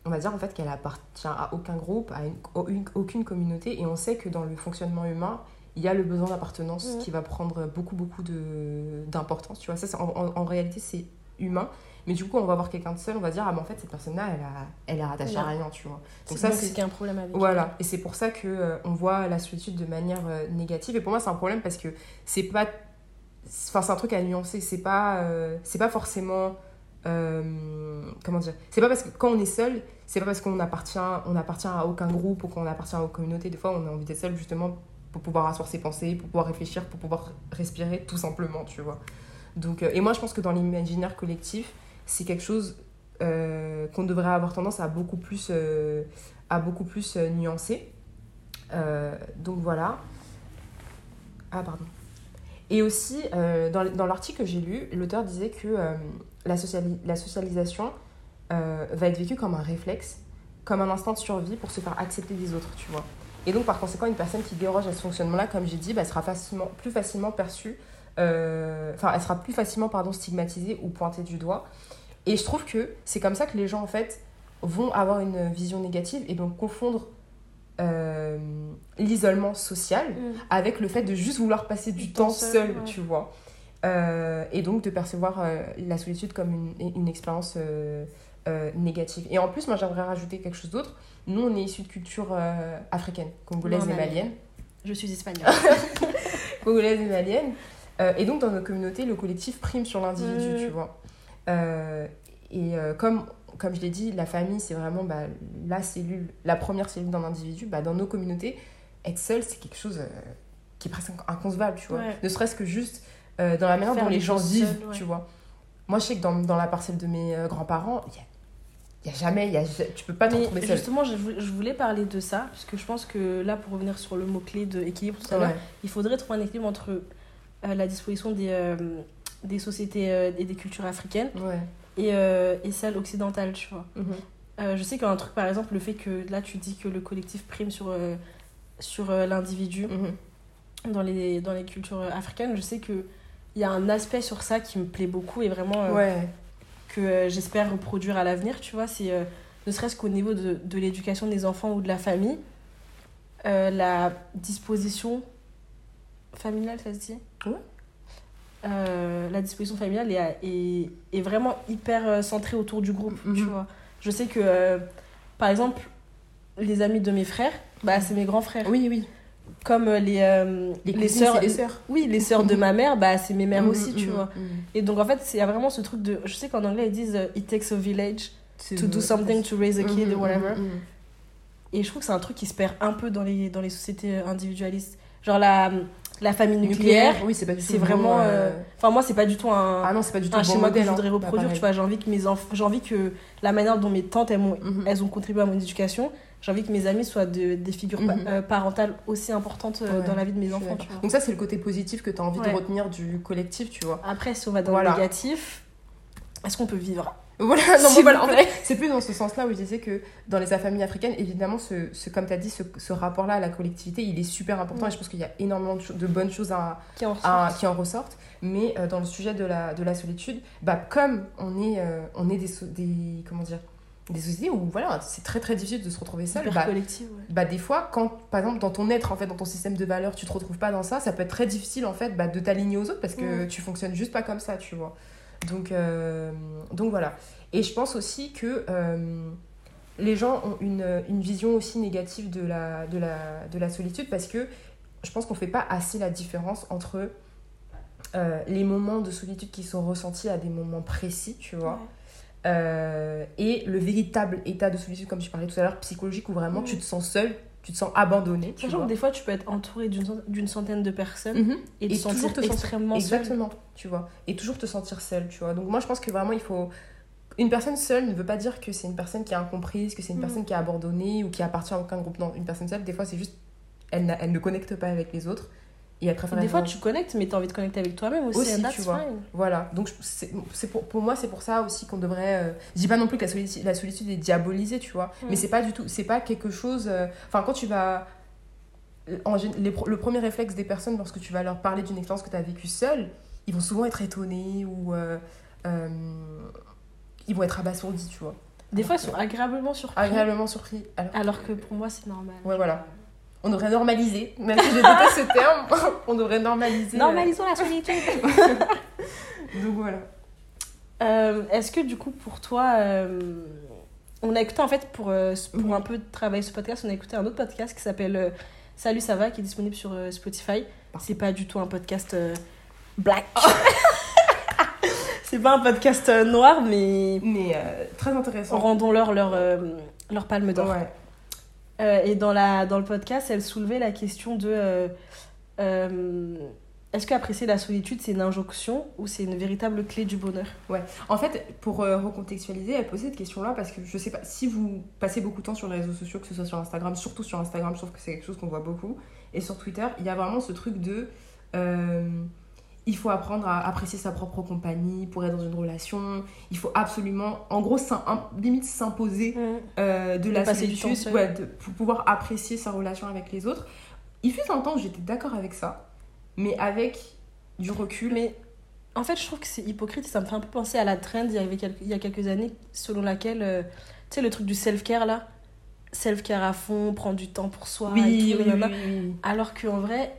on va dire en fait qu'elle appartient à aucun groupe, à une- aucune, communauté, et on sait que dans le fonctionnement humain, il y a le besoin d'appartenance qui va prendre beaucoup, beaucoup d'importance. Tu vois, ça, en- en réalité, c'est humain. Mais du coup, on va voir quelqu'un de seul, on va dire, ah, mais en fait, cette personne-là, elle, a, elle est rattachée à rien, tu vois. Donc, ça, c'est c'est qu'il y a un problème avec. voilà, et c'est pour ça que euh, on voit la solitude de manière euh, négative. Et pour moi, c'est un problème parce que c'est pas, enfin, c'est un truc à nuancer. C'est pas, euh, c'est pas forcément, comment dire, c'est pas parce que quand on est seul, c'est pas parce qu'on appartient, on appartient à aucun groupe ou qu'on appartient à aucune communauté. Des fois, on a envie d'être seul justement pour pouvoir asseoir ses pensées, pour pouvoir réfléchir, pour pouvoir respirer, tout simplement, tu vois. Donc, euh, et moi, je pense que dans l'imaginaire collectif, c'est quelque chose euh, qu'on devrait avoir tendance à beaucoup plus, euh, à beaucoup plus nuancer. Donc voilà. Ah, pardon. Et aussi, dans, dans l'article que j'ai lu, l'auteur disait que la, sociali- la socialisation va être vécue comme un réflexe, comme un instant de survie pour se faire accepter des autres, tu vois. Et donc, par conséquent, une personne qui déroge à ce fonctionnement-là, comme j'ai dit, bah, sera facilement, plus facilement perçue, enfin, elle sera plus facilement pardon, stigmatisée ou pointée du doigt. Et je trouve que c'est comme ça que les gens, en fait, vont avoir une vision négative et donc confondre euh, l'isolement social Mm. avec le fait de juste vouloir passer du temps seul, seul, ouais. tu vois. Euh, et donc de percevoir euh, la solitude comme une, une expérience euh, euh, négative. Et en plus, moi j'aimerais rajouter quelque chose d'autre. Nous, on est issus de culture euh, africaine, congolaise Non, et mais- malienne. Je suis espagnole. [laughs] Congolaise et malienne. Euh, et donc dans nos communautés, le collectif prime sur l'individu, Mhm. tu vois. Euh, et euh, comme, comme je l'ai dit, la famille, c'est vraiment bah, la cellule, la première cellule d'un individu. Bah, dans nos communautés, être seul, c'est quelque chose qui est presque inconcevable, tu vois. Ouais. Ne serait-ce que juste dans la manière Faire dont les gens vivent, ouais. tu vois. Moi, je sais que dans, dans la parcelle de mes grands-parents, il y a, y a jamais, y a, tu peux pas te Mais retrouver seul. justement, je voulais, je voulais parler de ça, parce que je pense que là, pour revenir sur le mot-clé de équilibre tout Ouais. il faudrait trouver un équilibre entre la disposition des, euh, des sociétés euh, et des cultures africaines Ouais. et, euh, et celles occidentales, tu vois. Mhm. Euh, je sais qu'un truc, par exemple, le fait que là, tu dis que le collectif prime sur, euh, sur euh, l'individu Mhm. dans, les, dans les cultures euh, africaines, je sais qu'il y a un aspect sur ça qui me plaît beaucoup et vraiment euh, Ouais. que euh, j'espère reproduire à l'avenir, tu vois, c'est euh, ne serait-ce qu'au niveau de, de l'éducation des enfants ou de la famille, euh, la disposition familiale, ça se dit Ouais? Euh, la disposition familiale est, est, est vraiment hyper euh, centrée autour du groupe, tu Mhm. vois. Je sais que, euh, par exemple, les amis de mes frères, bah, c'est mes grands frères. Oui, oui. Comme les, euh, Les, sœurs. les sœurs. Oui, les sœurs de ma mère, bah, c'est mes mères Mhm, aussi, tu vois. Et donc, en fait, il y a vraiment ce truc de. Je sais qu'en anglais, ils disent euh, It takes a village to do something to raise a kid, or whatever. Et je trouve que c'est un truc qui se perd un peu dans les, dans les sociétés individualistes. Genre la, la famille nucléaire, oui, c'est pas du tout c'est le bon, vraiment. euh, euh, Enfin, moi, c'est pas du tout un, Ah non, c'est pas du tout un bon schéma modèle. que je voudrais hein. reproduire. Bah, tu vois, j'ai envie que mes enfants, j'ai envie que la manière dont mes tantes elles, m'ont- Mhm. elles ont contribué à mon éducation, j'ai envie que mes amis soient de- des figures pa- Mhm. euh, parentales aussi importantes euh, Ouais, dans la vie de mes enfants. d'accord. tu vois. Donc ça, c'est le côté positif que tu as envie Ouais. de retenir du collectif, tu vois. Après, si on va dans Voilà. le négatif, est-ce qu'on peut vivre Voilà, [laughs] non, voilà, en fait, c'est plus dans ce sens-là où je disais que dans les familles africaines, évidemment, ce, ce, comme tu as dit, ce, ce rapport-là à la collectivité, il est super important et je pense qu'il y a énormément de, bonnes choses à, qui en à- ressortent qui en ressortent. Mais euh, dans le sujet de la, de la solitude, bah, comme on est, euh, on est des, des, comment dire, des sociétés où voilà, c'est très très difficile de se retrouver seul, bah, ouais. bah des fois quand par exemple dans ton être en fait dans ton système de valeurs tu te retrouves pas dans ça ça peut être très difficile en fait bah, de t'aligner aux autres parce que Mm. tu fonctionnes juste pas comme ça tu vois donc euh, donc voilà et je pense aussi que euh, les gens ont une, une vision aussi négative de la, de, la, de la solitude parce que je pense qu'on fait pas assez la différence entre euh, les moments de solitude qui sont ressentis à des moments précis tu vois euh, et le véritable état de solitude, comme je parlais tout à l'heure, psychologique, où vraiment Mm. tu te sens seul, tu te sens abandonné. Sachant que des fois, tu peux être entouré d'une cent- d'une centaine de personnes et te Et sentir te sentir- extrêmement seul. Exactement, tu vois. Et toujours te sentir seul, tu vois. Donc moi, je pense que vraiment, il faut... Une personne seule ne veut pas dire que c'est une personne qui est incomprise, que c'est une Mm. personne qui est abandonnée ou qui appartient à aucun groupe. Non, une personne seule, des fois, c'est juste... Elle, elle ne connecte pas avec les autres et. Des fois, tu connectes, mais t'as envie de connecter avec toi-même aussi. Aussi, tu vois. fine. Voilà, donc c'est pour, pour moi c'est pour ça aussi qu'on devrait. euh, je dis pas non plus que la solitude, la solitude est diabolisée, tu vois, Mm. mais c'est pas du tout, c'est pas quelque chose. euh, Enfin, quand tu vas. En, gé- les le premier réflexe des personnes lorsque tu vas leur parler d'une expérience que tu as vécue seule, ils vont souvent être étonnés ou. euh, euh, ils vont être abasourdis, tu vois. Des fois, ils sont agréablement surpris. Agréablement surpris. Alors, Alors que pour moi, c'est normal. Ouais, voilà. On devrait normaliser, même si je déteste ce terme, [laughs] on devrait normaliser. euh, Normalisons la solitude. [laughs] Donc voilà. Euh, Est-ce que du coup, pour toi, euh, on a écouté en fait pour, euh, pour un peu travailler ce podcast, on a écouté un autre podcast qui s'appelle euh, Salut, ça va, qui est disponible sur euh, Spotify. C'est pas du tout un podcast euh, black. [laughs] C'est pas un podcast euh, noir, mais Mais euh, très intéressant. rendons-leur leur, euh, leur palme d'or. Ouais. Euh, et dans, la, dans le podcast, elle soulevait la question de euh, euh, est-ce qu'apprécier la solitude, c'est une injonction ou c'est une véritable clé du bonheur? En fait, pour recontextualiser, elle posait cette question-là parce que je sais pas, si vous passez beaucoup de temps sur les réseaux sociaux, que ce soit sur Instagram, surtout sur Instagram, je trouve que c'est quelque chose qu'on voit beaucoup, et sur Twitter, il y a vraiment ce truc de. Il faut apprendre à apprécier sa propre compagnie pour être dans une relation. Il faut absolument, en gros, limite s'imposer euh, de De la solitude temps ouais, de- pour pouvoir apprécier sa relation avec les autres. Il fut un temps où j'étais d'accord avec ça, mais avec du recul. Mais en fait, je trouve que c'est hypocrite. Ça me fait un peu penser à la trend il y, avait quelques, il y a quelques années, selon laquelle, euh, tu sais, le truc du self-care là, self-care à fond, prendre du temps pour soi. oui, et tout, oui. Alors qu'en vrai,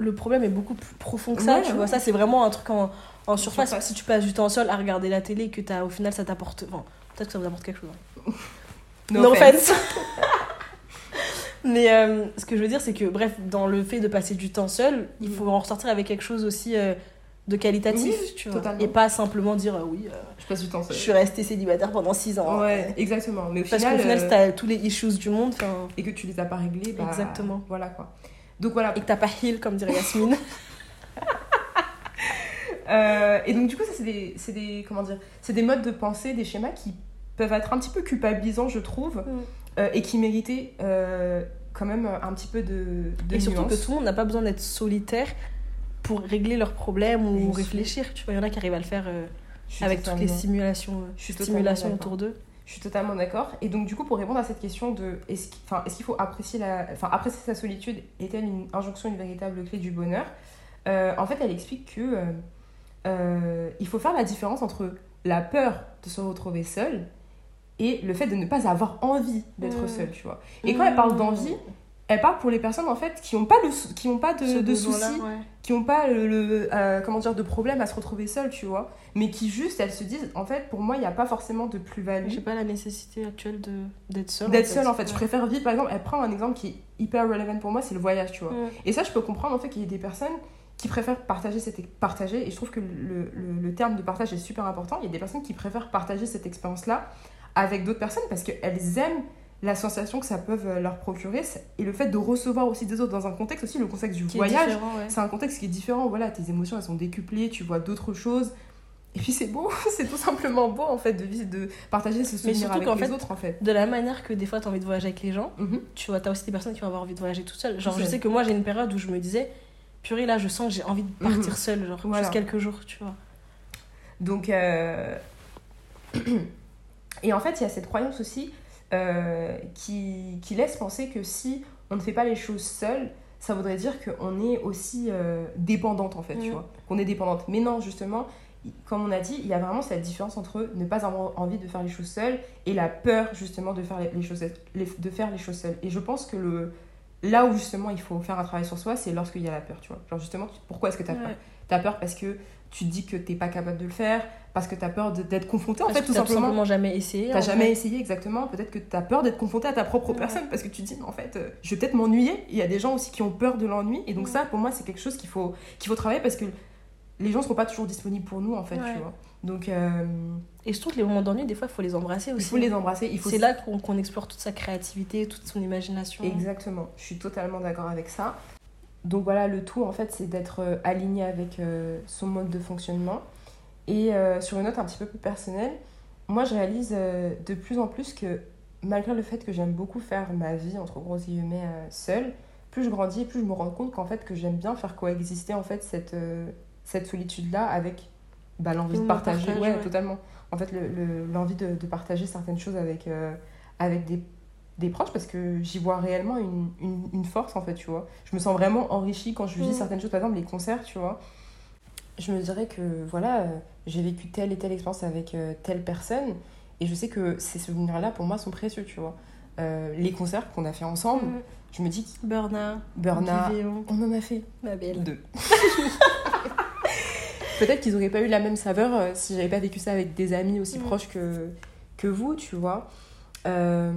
le problème est beaucoup plus profond que ça. Ouais, tu ouais. vois, ça, c'est vraiment un truc en, en surface. surface. Si tu passes du temps seul à regarder la télé et que as, au final ça t'apporte. Bon, peut-être que ça vous apporte quelque chose. hein. [laughs] No, offense. [laughs] Mais euh, ce que je veux dire, c'est que, bref, dans le fait de passer du temps seul, il faut en ressortir avec quelque chose aussi euh, de qualitatif, Oui, tu vois. totalement. Et pas simplement dire, euh, oui, euh, Je passe du temps je seul. suis restée célibataire pendant 6 ans. Ouais, exactement. Mais au Parce final, qu'au final, si t'as tous les issues du monde, enfin, et que tu les as pas réglés, bah, Exactement. Voilà quoi. Donc voilà. et que t'as pas heal, comme dirait Yasmine. [laughs] Euh, et donc du coup, ça c'est des, c'est des, comment dire, c'est des modes de pensée, des schémas qui peuvent être un petit peu culpabilisants, je trouve, Mm. euh, et qui méritaient euh, quand même un petit peu de, de et surtout que tout le monde n'a pas besoin d'être solitaire pour régler leurs problèmes ou réfléchir. Tu vois, il y en a qui arrivent à le faire avec toutes les simulations, stimulations autour d'eux. Je suis totalement d'accord. Et donc, du coup, pour répondre à cette question de est-ce qu'il enfin, est qu'il faut apprécier, la, enfin, apprécier sa solitude est-elle une injonction, une véritable clé du bonheur? Euh, En fait, elle explique que euh, euh, il faut faire la différence entre la peur de se retrouver seul et le fait de ne pas avoir envie d'être Mm. seul, tu vois. Et quand elle parle d'envie, elle parle pour les personnes en fait qui n'ont pas de, qui ont pas de, soucis, ouais. qui n'ont pas le, le, euh, comment dire, de problème à se retrouver seules, tu vois. Mais qui juste, elles se disent, en fait, pour moi, il n'y a pas forcément de plus-value. J'ai pas la nécessité actuelle de d'être seule. D'être seule en fait, je Ouais. préfère vivre par exemple, elle prend un exemple qui est hyper relevant pour moi, c'est le voyage, tu vois. Ouais. Et ça, je peux comprendre en fait qu'il y ait des personnes qui préfèrent partager cette partager et je trouve que le, le, le terme de partage est super important. Il y a des personnes qui préfèrent partager cette expérience-là avec d'autres personnes parce qu'elles aiment la sensation que ça peut euh, leur procurer et le fait de recevoir aussi des autres dans un contexte aussi, le contexte du Qui voyage, ouais. c'est un contexte qui est différent. Voilà, tes émotions elles sont décuplées, tu vois d'autres choses. Et puis c'est beau, [laughs] c'est tout simplement beau en fait de, de partager ce souvenir surtout avec les fait, autres en fait. De la manière que des fois t'as envie de voyager avec les gens, Mhm. tu vois, t'as aussi des personnes qui vont avoir envie de voyager toute seule. Genre, je sais que moi j'ai une période où je me disais, purée, là je sens que j'ai envie de partir Mhm. seule, genre, Voilà. juste quelques jours, tu vois. Donc, euh, [clears throat] et en fait, il y a cette croyance aussi euh, qui, qui laisse penser que si on ne fait pas les choses seul, ça voudrait dire qu'on est aussi euh, dépendante, en fait, tu Mhm. vois. Qu'on est dépendante. Mais non, justement, comme on a dit, il y a vraiment cette différence entre ne pas avoir envie de faire les choses seul et la peur, justement, de faire les, choses, les- de faire les choses seul. Et je pense que le, là où, justement, il faut faire un travail sur soi, c'est lorsqu'il y a la peur, tu vois. Genre, justement, tu- pourquoi est-ce que tu as peur? Ouais. T'as peur parce que tu te dis que t'es pas capable de le faire, parce que t'as peur de- d'être confronté, en Parce fait, que tout t'as simplement. jamais essayé. T'as jamais fait. essayé exactement, peut-être que t'as peur d'être confronté à ta propre Ouais. personne, parce que tu te dis, mais en fait, euh, je vais peut-être m'ennuyer. Il y a des gens aussi qui ont peur de l'ennui, et donc Ouais. ça, pour moi, c'est quelque chose qu'il faut, qu'il faut travailler, parce que les gens seront pas toujours disponibles pour nous, en fait, Ouais. tu vois. Donc, euh, Et je trouve que les moments d'ennui, des fois, il faut les embrasser il aussi. faut les embrasser, il faut C'est là qu'on qu'on explore toute sa créativité, toute son imagination. Exactement, je suis totalement d'accord avec ça. Donc voilà, le tout en fait, c'est d'être euh, aligné avec euh, son mode de fonctionnement. Et euh, sur une note un petit peu plus personnelle, moi je réalise de plus en plus que malgré le fait que j'aime beaucoup faire ma vie, entre gros guillemets, seule, plus je grandis, plus je me rends compte qu'en fait que j'aime bien faire coexister en fait cette, cette solitude-là avec bah, l'envie Le de partager. partage, ouais, ouais. totalement. En fait, le- le- l'envie de, de partager certaines choses avec, euh, avec des des proches parce que j'y vois réellement une, une, une force en fait, tu vois. Je me sens vraiment enrichie quand je vis Mm. certaines choses, par exemple les concerts, tu vois. Je me dirais que voilà, euh, j'ai vécu telle et telle expérience avec euh, telle personne et je sais que ces souvenirs-là pour moi sont précieux, tu vois. Euh, les concerts qu'on a fait ensemble, Mhm. je me dis, Berna, Burna, Vivéon, on en a fait ma belle. deux. [laughs] Peut-être qu'ils n'auraient pas eu la même saveur euh, si j'avais pas vécu ça avec des amis aussi Mm. proches que, que vous, tu vois. Euh,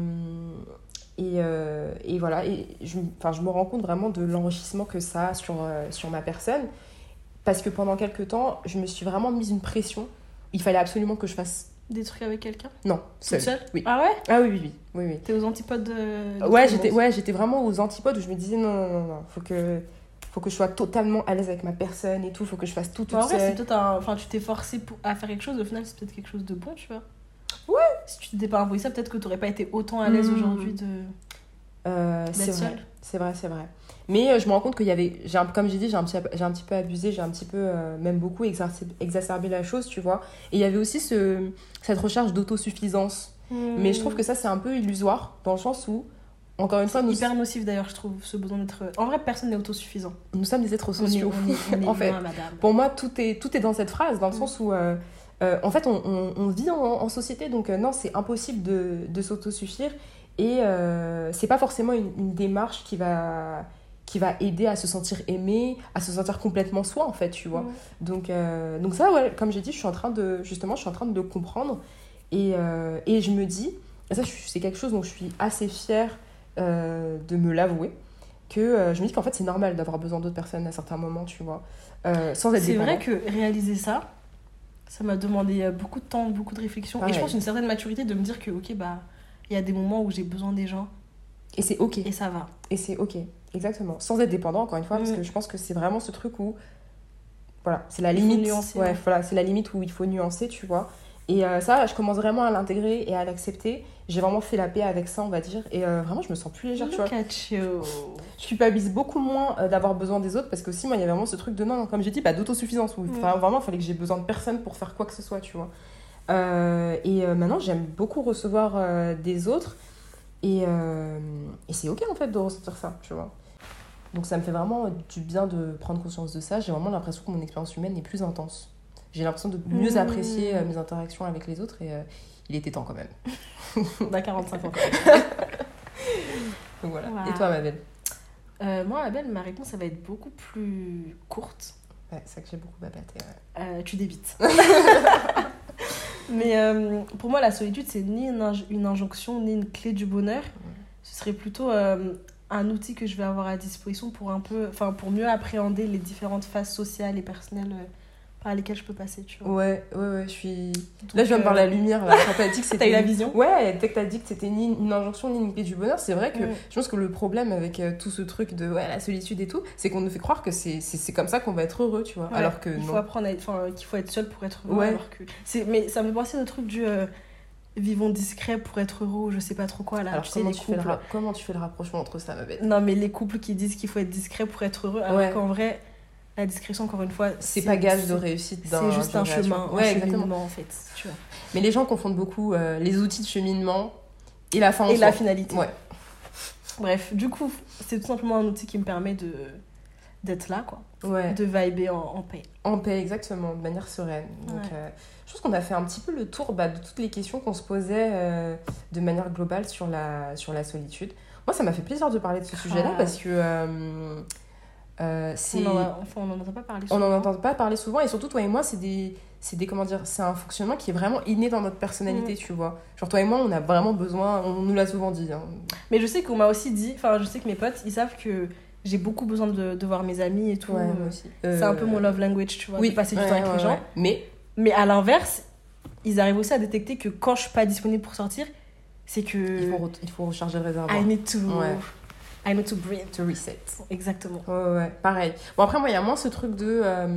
et, euh, et voilà, et je, enfin, je me rends compte vraiment de l'enrichissement que ça a sur, euh, sur ma personne. Parce que pendant quelques temps, je me suis vraiment mise une pression. Il fallait absolument que je fasse. Des trucs avec quelqu'un Non, seule. seule Oui. Ah ouais Ah oui, oui, oui. oui, oui. T'es aux antipodes de. de Ouais, tout j'étais ouais, vraiment aux antipodes où je me disais non, non, non, non, faut que, faut que je sois totalement à l'aise avec ma personne et tout, faut que je fasse tout toute Bah, en vrai, c'est peut-être un. Enfin, tu t'es forcé pour... à faire quelque chose, au final, c'est peut-être quelque chose de bon, tu vois. Ouais. Si tu t'étais pas envoyé ça, peut-être que t'aurais pas été autant à l'aise Mm. aujourd'hui de. Euh, c'est vrai, c'est vrai, c'est vrai. Mais euh, je me rends compte qu'il y avait, j'ai comme j'ai dit, j'ai un, petit, j'ai un petit peu abusé, j'ai un petit peu, euh, même beaucoup exacerbé, exacerbé la chose, tu vois. Et il y avait aussi ce, cette recherche d'autosuffisance. Mais je trouve que ça, c'est un peu illusoire, dans le sens où, encore une fois, nous, hyper nocif d'ailleurs, je trouve, ce besoin d'être. En vrai, personne n'est autosuffisant. nous sommes des êtres On est, sociaux. on est, on est [laughs] En fait. Pour moi, tout est, tout est dans cette phrase, dans le Mm. sens où, euh, en fait, on, on- on vit en, en société, donc euh, non, c'est impossible de, de s'autosuffire. Et euh, c'est pas forcément une, une démarche qui va, qui va aider à se sentir aimé, à se sentir complètement soi, en fait, tu vois. Donc, euh, donc ça, ouais, comme j'ai dit, je suis en train de, justement, je suis en train de le comprendre. Et, et je me dis, et ça, c'est quelque chose dont je suis assez fière de me l'avouer, que euh, je me dis qu'en fait, c'est normal d'avoir besoin d'autres personnes à certains moments, tu vois, euh, sans être C'est vrai que réaliser ça, ça m'a demandé euh, beaucoup de temps, beaucoup de réflexion. Et je pense une certaine maturité de me dire que, ok, bah, il y a des moments où j'ai besoin des gens Et c'est ok. et ça va. Et c'est ok. Exactement. Sans être dépendant, encore une fois, parce Mm. que je pense que c'est vraiment ce truc où. Voilà, c'est la Il faut limite. nuancer, ouais, ouais. voilà, c'est la limite où il faut nuancer, tu vois. Et euh, ça, je commence vraiment à l'intégrer et à l'accepter. J'ai vraiment fait la paix avec ça, on va dire. Et euh, vraiment, je me sens plus légère, tu vois. At you. Je culpabilise beaucoup moins euh, d'avoir besoin des autres parce que aussi, moi, il y avait vraiment ce truc de non, non, comme j'ai dit, bah, d'autosuffisance. Où, Mm. enfin, Vraiment, il fallait que j'ai besoin de personne pour faire quoi que ce soit, tu vois. Euh, et maintenant, j'aime beaucoup recevoir des autres. Et, et c'est ok, en fait, de ressentir ça, tu vois. Donc, ça me fait vraiment du bien de prendre conscience de ça. J'ai vraiment l'impression que mon expérience humaine est plus intense. J'ai l'impression de mieux Mm. apprécier euh, mes interactions avec les autres et euh, il était temps quand même. On a 45 ans quand même. [laughs] Donc voilà. Wow. Et toi, ma belle Euh, moi, Abel, ma réponse, ça va être beaucoup plus courte. Ouais, c'est ça que j'ai beaucoup babatté. Ouais. Euh, tu débites. [laughs] Mais euh, pour moi, la solitude, c'est ni une, inj- une injonction, ni une clé du bonheur. Ce serait plutôt un outil que je vais avoir à disposition pour un peu, pour mieux appréhender les différentes phases sociales et personnelles par lesquelles je peux passer, tu vois. Ouais, ouais, ouais, je suis. Donc, Là, je viens de voir euh, la lumière. Là, quand t'as dit que [laughs] c'était. Eu la vision Ouais, dès que t'as dit que c'était ni une injonction ni une clé du bonheur, c'est vrai que Ouais. je pense que le problème avec euh, tout ce truc de ouais, la solitude et tout, c'est qu'on nous fait croire que c'est comme ça qu'on va être heureux, tu vois. Ouais, Alors que il faut non. apprendre à être, enfin, qu'il faut être seul pour être heureux. Ouais. alors que c'est, mais ça me fait penser au truc du euh, vivons discret pour être heureux, je sais pas trop quoi là. Alors tu sais comment les tu, fais le couples. ra- comment tu fais le rapprochement entre ça, ma belle Non, mais les couples qui disent qu'il faut être discret pour être heureux, alors Ouais. qu'en vrai, la discrétion, encore une fois, C'est pas gage de réussite. C'est juste un chemin, Ouais, un exactement. cheminement en fait. Tu vois. [laughs] Mais les gens confondent beaucoup euh, les outils de cheminement et la fin en Et soi. la finalité. Ouais. Bref, du coup, c'est tout simplement un outil qui me permet de d'être là, quoi. Ouais. De vibrer en, en paix. En paix, exactement, de manière sereine. Donc, Ouais. euh, je pense qu'on a fait un petit peu le tour bah, de toutes les questions qu'on se posait euh, de manière globale sur la, sur la solitude. Moi, ça m'a fait plaisir de parler de ce sujet-là Ah. parce que euh, c'est... On en, a- enfin, on en entend pas parler On souvent. n'en entend pas parler souvent et surtout toi et moi c'est des c'est des comment dire c'est un fonctionnement qui est vraiment inné dans notre personnalité Mm. tu vois genre toi et moi on a vraiment besoin on nous l'a souvent dit hein. Mais je sais qu'on m'a aussi dit, enfin, je sais que mes potes, ils savent que j'ai beaucoup besoin de, de voir mes amis et tout. Ouais, moi aussi C'est un peu Euh, mon love language, tu vois, oui de passer du ouais, temps avec ouais, les gens. mais Mais à l'inverse, ils arrivent aussi à détecter que quand je suis pas disponible pour sortir, c'est que il faut re- il faut recharger le réservoir I need to Ouais. I need to breathe. to reset Exactement. Ouais, ouais, pareil. Bon, après, moi, il y a moins ce truc de. euh,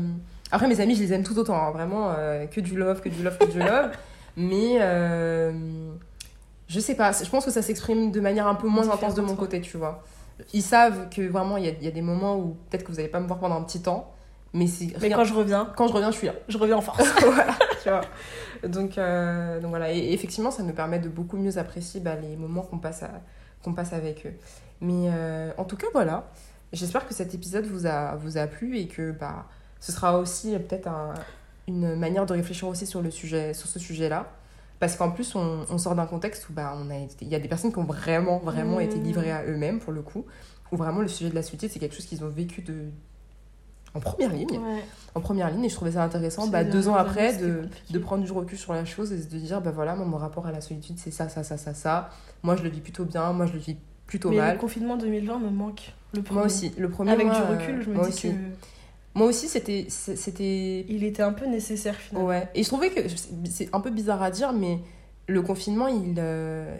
Après, mes amis, je les aime tout autant, hein, vraiment, euh, que du love, que du love, que du love. [laughs] Mais. euh, Je sais pas, je pense que ça s'exprime de manière un peu moins intense de mon côté, tu vois. Ils savent que vraiment, il y a, il y a des moments où peut-être que vous allez pas me voir pendant un petit temps, mais quand je reviens, Quand je reviens, je suis là. je reviens en force. [laughs] voilà, tu vois. Donc, euh, donc voilà, et effectivement, ça nous permet de beaucoup mieux apprécier bah, les moments qu'on passe, à- qu'on passe avec eux. Mais euh, en tout cas, voilà. J'espère que cet épisode vous a, vous a plu et que bah, ce sera aussi euh, peut-être un- une manière de réfléchir aussi sur, le sujet, sur ce sujet-là. Parce qu'en plus, on, on sort d'un contexte où bah, on a il y a des personnes qui ont vraiment, vraiment Mmh. été livrées à eux-mêmes, pour le coup. Où vraiment le sujet de la solitude, c'est quelque chose qu'ils ont vécu de... en première ligne Ouais. en première ligne et je trouvais ça intéressant bah, deux ans après de, de prendre du recul sur la chose et de dire bah voilà moi, mon rapport à la solitude c'est ça ça ça ça ça moi je le vis plutôt bien moi je le vis plutôt Mais mal le confinement 2020 me manque. Le premier. moi aussi le premier Avec du recul, je me dis aussi. que moi aussi c'était il était un peu nécessaire finalement. ouais et je trouvais que c'est un peu bizarre à dire mais le confinement il euh,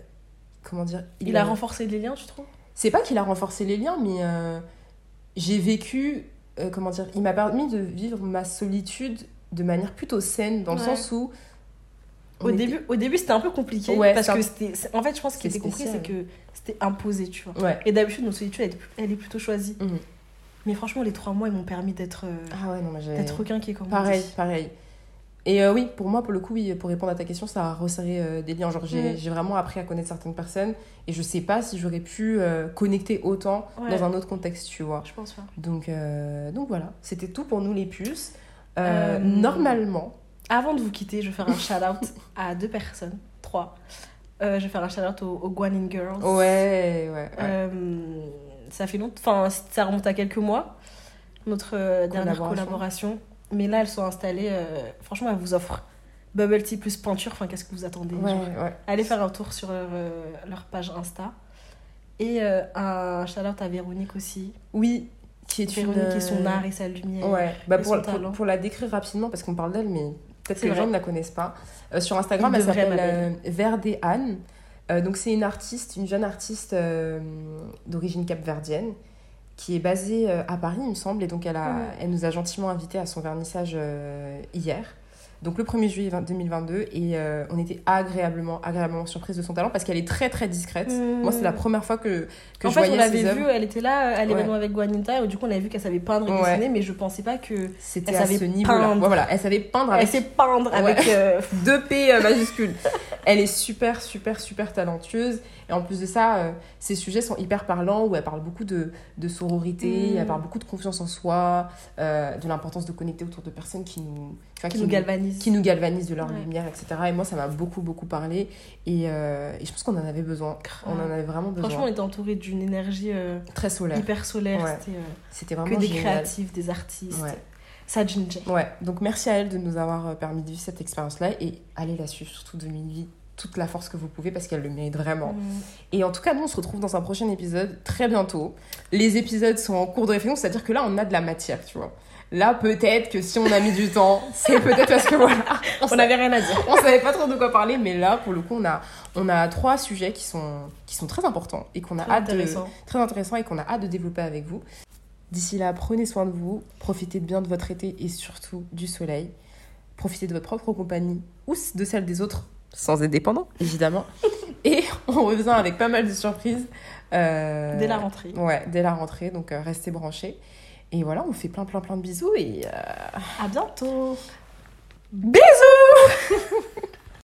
comment dire Il, a renforcé les liens, tu trouves? C'est pas qu'il a renforcé les liens, mais euh, j'ai vécu, euh, comment dire, il m'a permis de vivre ma solitude de manière plutôt saine, dans le sens où. Au était- début, au début c'était un peu compliqué Ouais, parce que c'était. En fait, je pense ce qui c'est était compris, c'est que c'était imposé, tu vois. Ouais. Et d'habitude, notre solitude, elle est, elle est plutôt choisie. Mhm. Mais franchement, les trois mois, ils m'ont permis d'être euh, Ah ouais, non, d'être requinqué comme Pareil, pareil. Et euh, oui, pour moi, pour le coup, oui, pour répondre à ta question, ça a resserré euh, des liens. Genre, j'ai Mm. j'ai vraiment appris à connaître certaines personnes et je sais pas si j'aurais pu euh, connecter autant Ouais. dans un autre contexte, tu vois. Je pense pas. Donc, euh, donc voilà, c'était tout pour nous les puces. Euh, Normalement, Avant de vous quitter, je vais faire un shout-out [laughs] à deux personnes, trois. Euh, je vais faire un shout-out aux, aux Guanin Girls. ouais, ouais. ouais. Euh, ça fait longtemps, enfin, ça remonte à quelques mois, notre euh, dernière Collaboration. Mais là, elles sont installées. franchement, elles vous offrent bubble tea plus peinture. Enfin, qu'est-ce que vous attendez ouais, ouais. Allez faire un tour sur leur, leur page Insta. Et un shout-out à Véronique aussi. Oui, qui est une. Véronique et son art et sa lumière. Ouais, bah pour, pour, pour la décrire rapidement, parce qu'on parle d'elle, mais peut-être que les gens ne la connaissent pas. Euh, sur Instagram, Ils elle s'appelle euh, Verde Anne. Euh, donc, c'est une artiste, une jeune artiste d'origine capverdienne qui est basée à Paris, il me semble. Et donc, elle, a, Ouais. elle nous a gentiment invités à son vernissage hier. Donc, le 1er juillet 20 2022. Et euh, on était agréablement, agréablement surprise de son talent parce qu'elle est très, très discrète. Mmh. Moi, c'est la première fois que, que en je fait, on voyais l'avait ses vue, elle était là à l'événement Ouais. avec Guaninta, et du coup, on avait vu qu'elle savait peindre et Ouais. dessiner, mais je pensais pas que. C'était Elle à savait ce peindre. Ouais, voilà, elle savait peindre Elle avec sait peindre avec. euh, [laughs] deux P euh, majuscules. [laughs] Elle est super, super, super talentueuse. Et en plus de ça, euh, ses sujets sont hyper parlants, où elle parle beaucoup de, de sororité, Mm. elle parle beaucoup de confiance en soi, euh, de l'importance de connecter autour de personnes qui nous, Qui nous galvanise. qui nous galvanisent de leur Ouais. lumière, etc. Et moi, ça m'a beaucoup, beaucoup parlé. Et, euh, et je pense qu'on en avait besoin. On en avait vraiment besoin. Franchement, on était entouré d'une énergie Très solaire. hyper solaire. Ouais. C'était vraiment que des génial. créatifs, des artistes. Ouais. Ça, Ginger. Ouais, donc merci à elle de nous avoir permis de vivre cette expérience-là et allez la suivre, surtout de Milly, toute la force que vous pouvez parce qu'elle le mérite vraiment. Mm. Et en tout cas, nous on se retrouve dans un prochain épisode très bientôt. Les épisodes sont en cours de réflexion, c'est-à-dire que là on a de la matière, tu vois. Là, peut-être que si on a mis du temps, [laughs] c'est peut-être parce que voilà, on, n'avait rien à dire. on savait pas trop de quoi parler, mais là, pour le coup, on a, on a trois sujets qui sont, qui sont très importants et qu'on a Très hâte de, très intéressant et qu'on a hâte de développer avec vous. D'ici là, prenez soin de vous, profitez bien de votre été et surtout du soleil. Profitez de votre propre compagnie ou de celle des autres, sans être dépendant, évidemment. [laughs] et on revient avec pas mal de surprises. euh, Dès la rentrée. Ouais, dès la rentrée, donc euh, restez branchés. Et voilà, on vous fait plein plein plein de bisous et euh, À bientôt. bisous [laughs]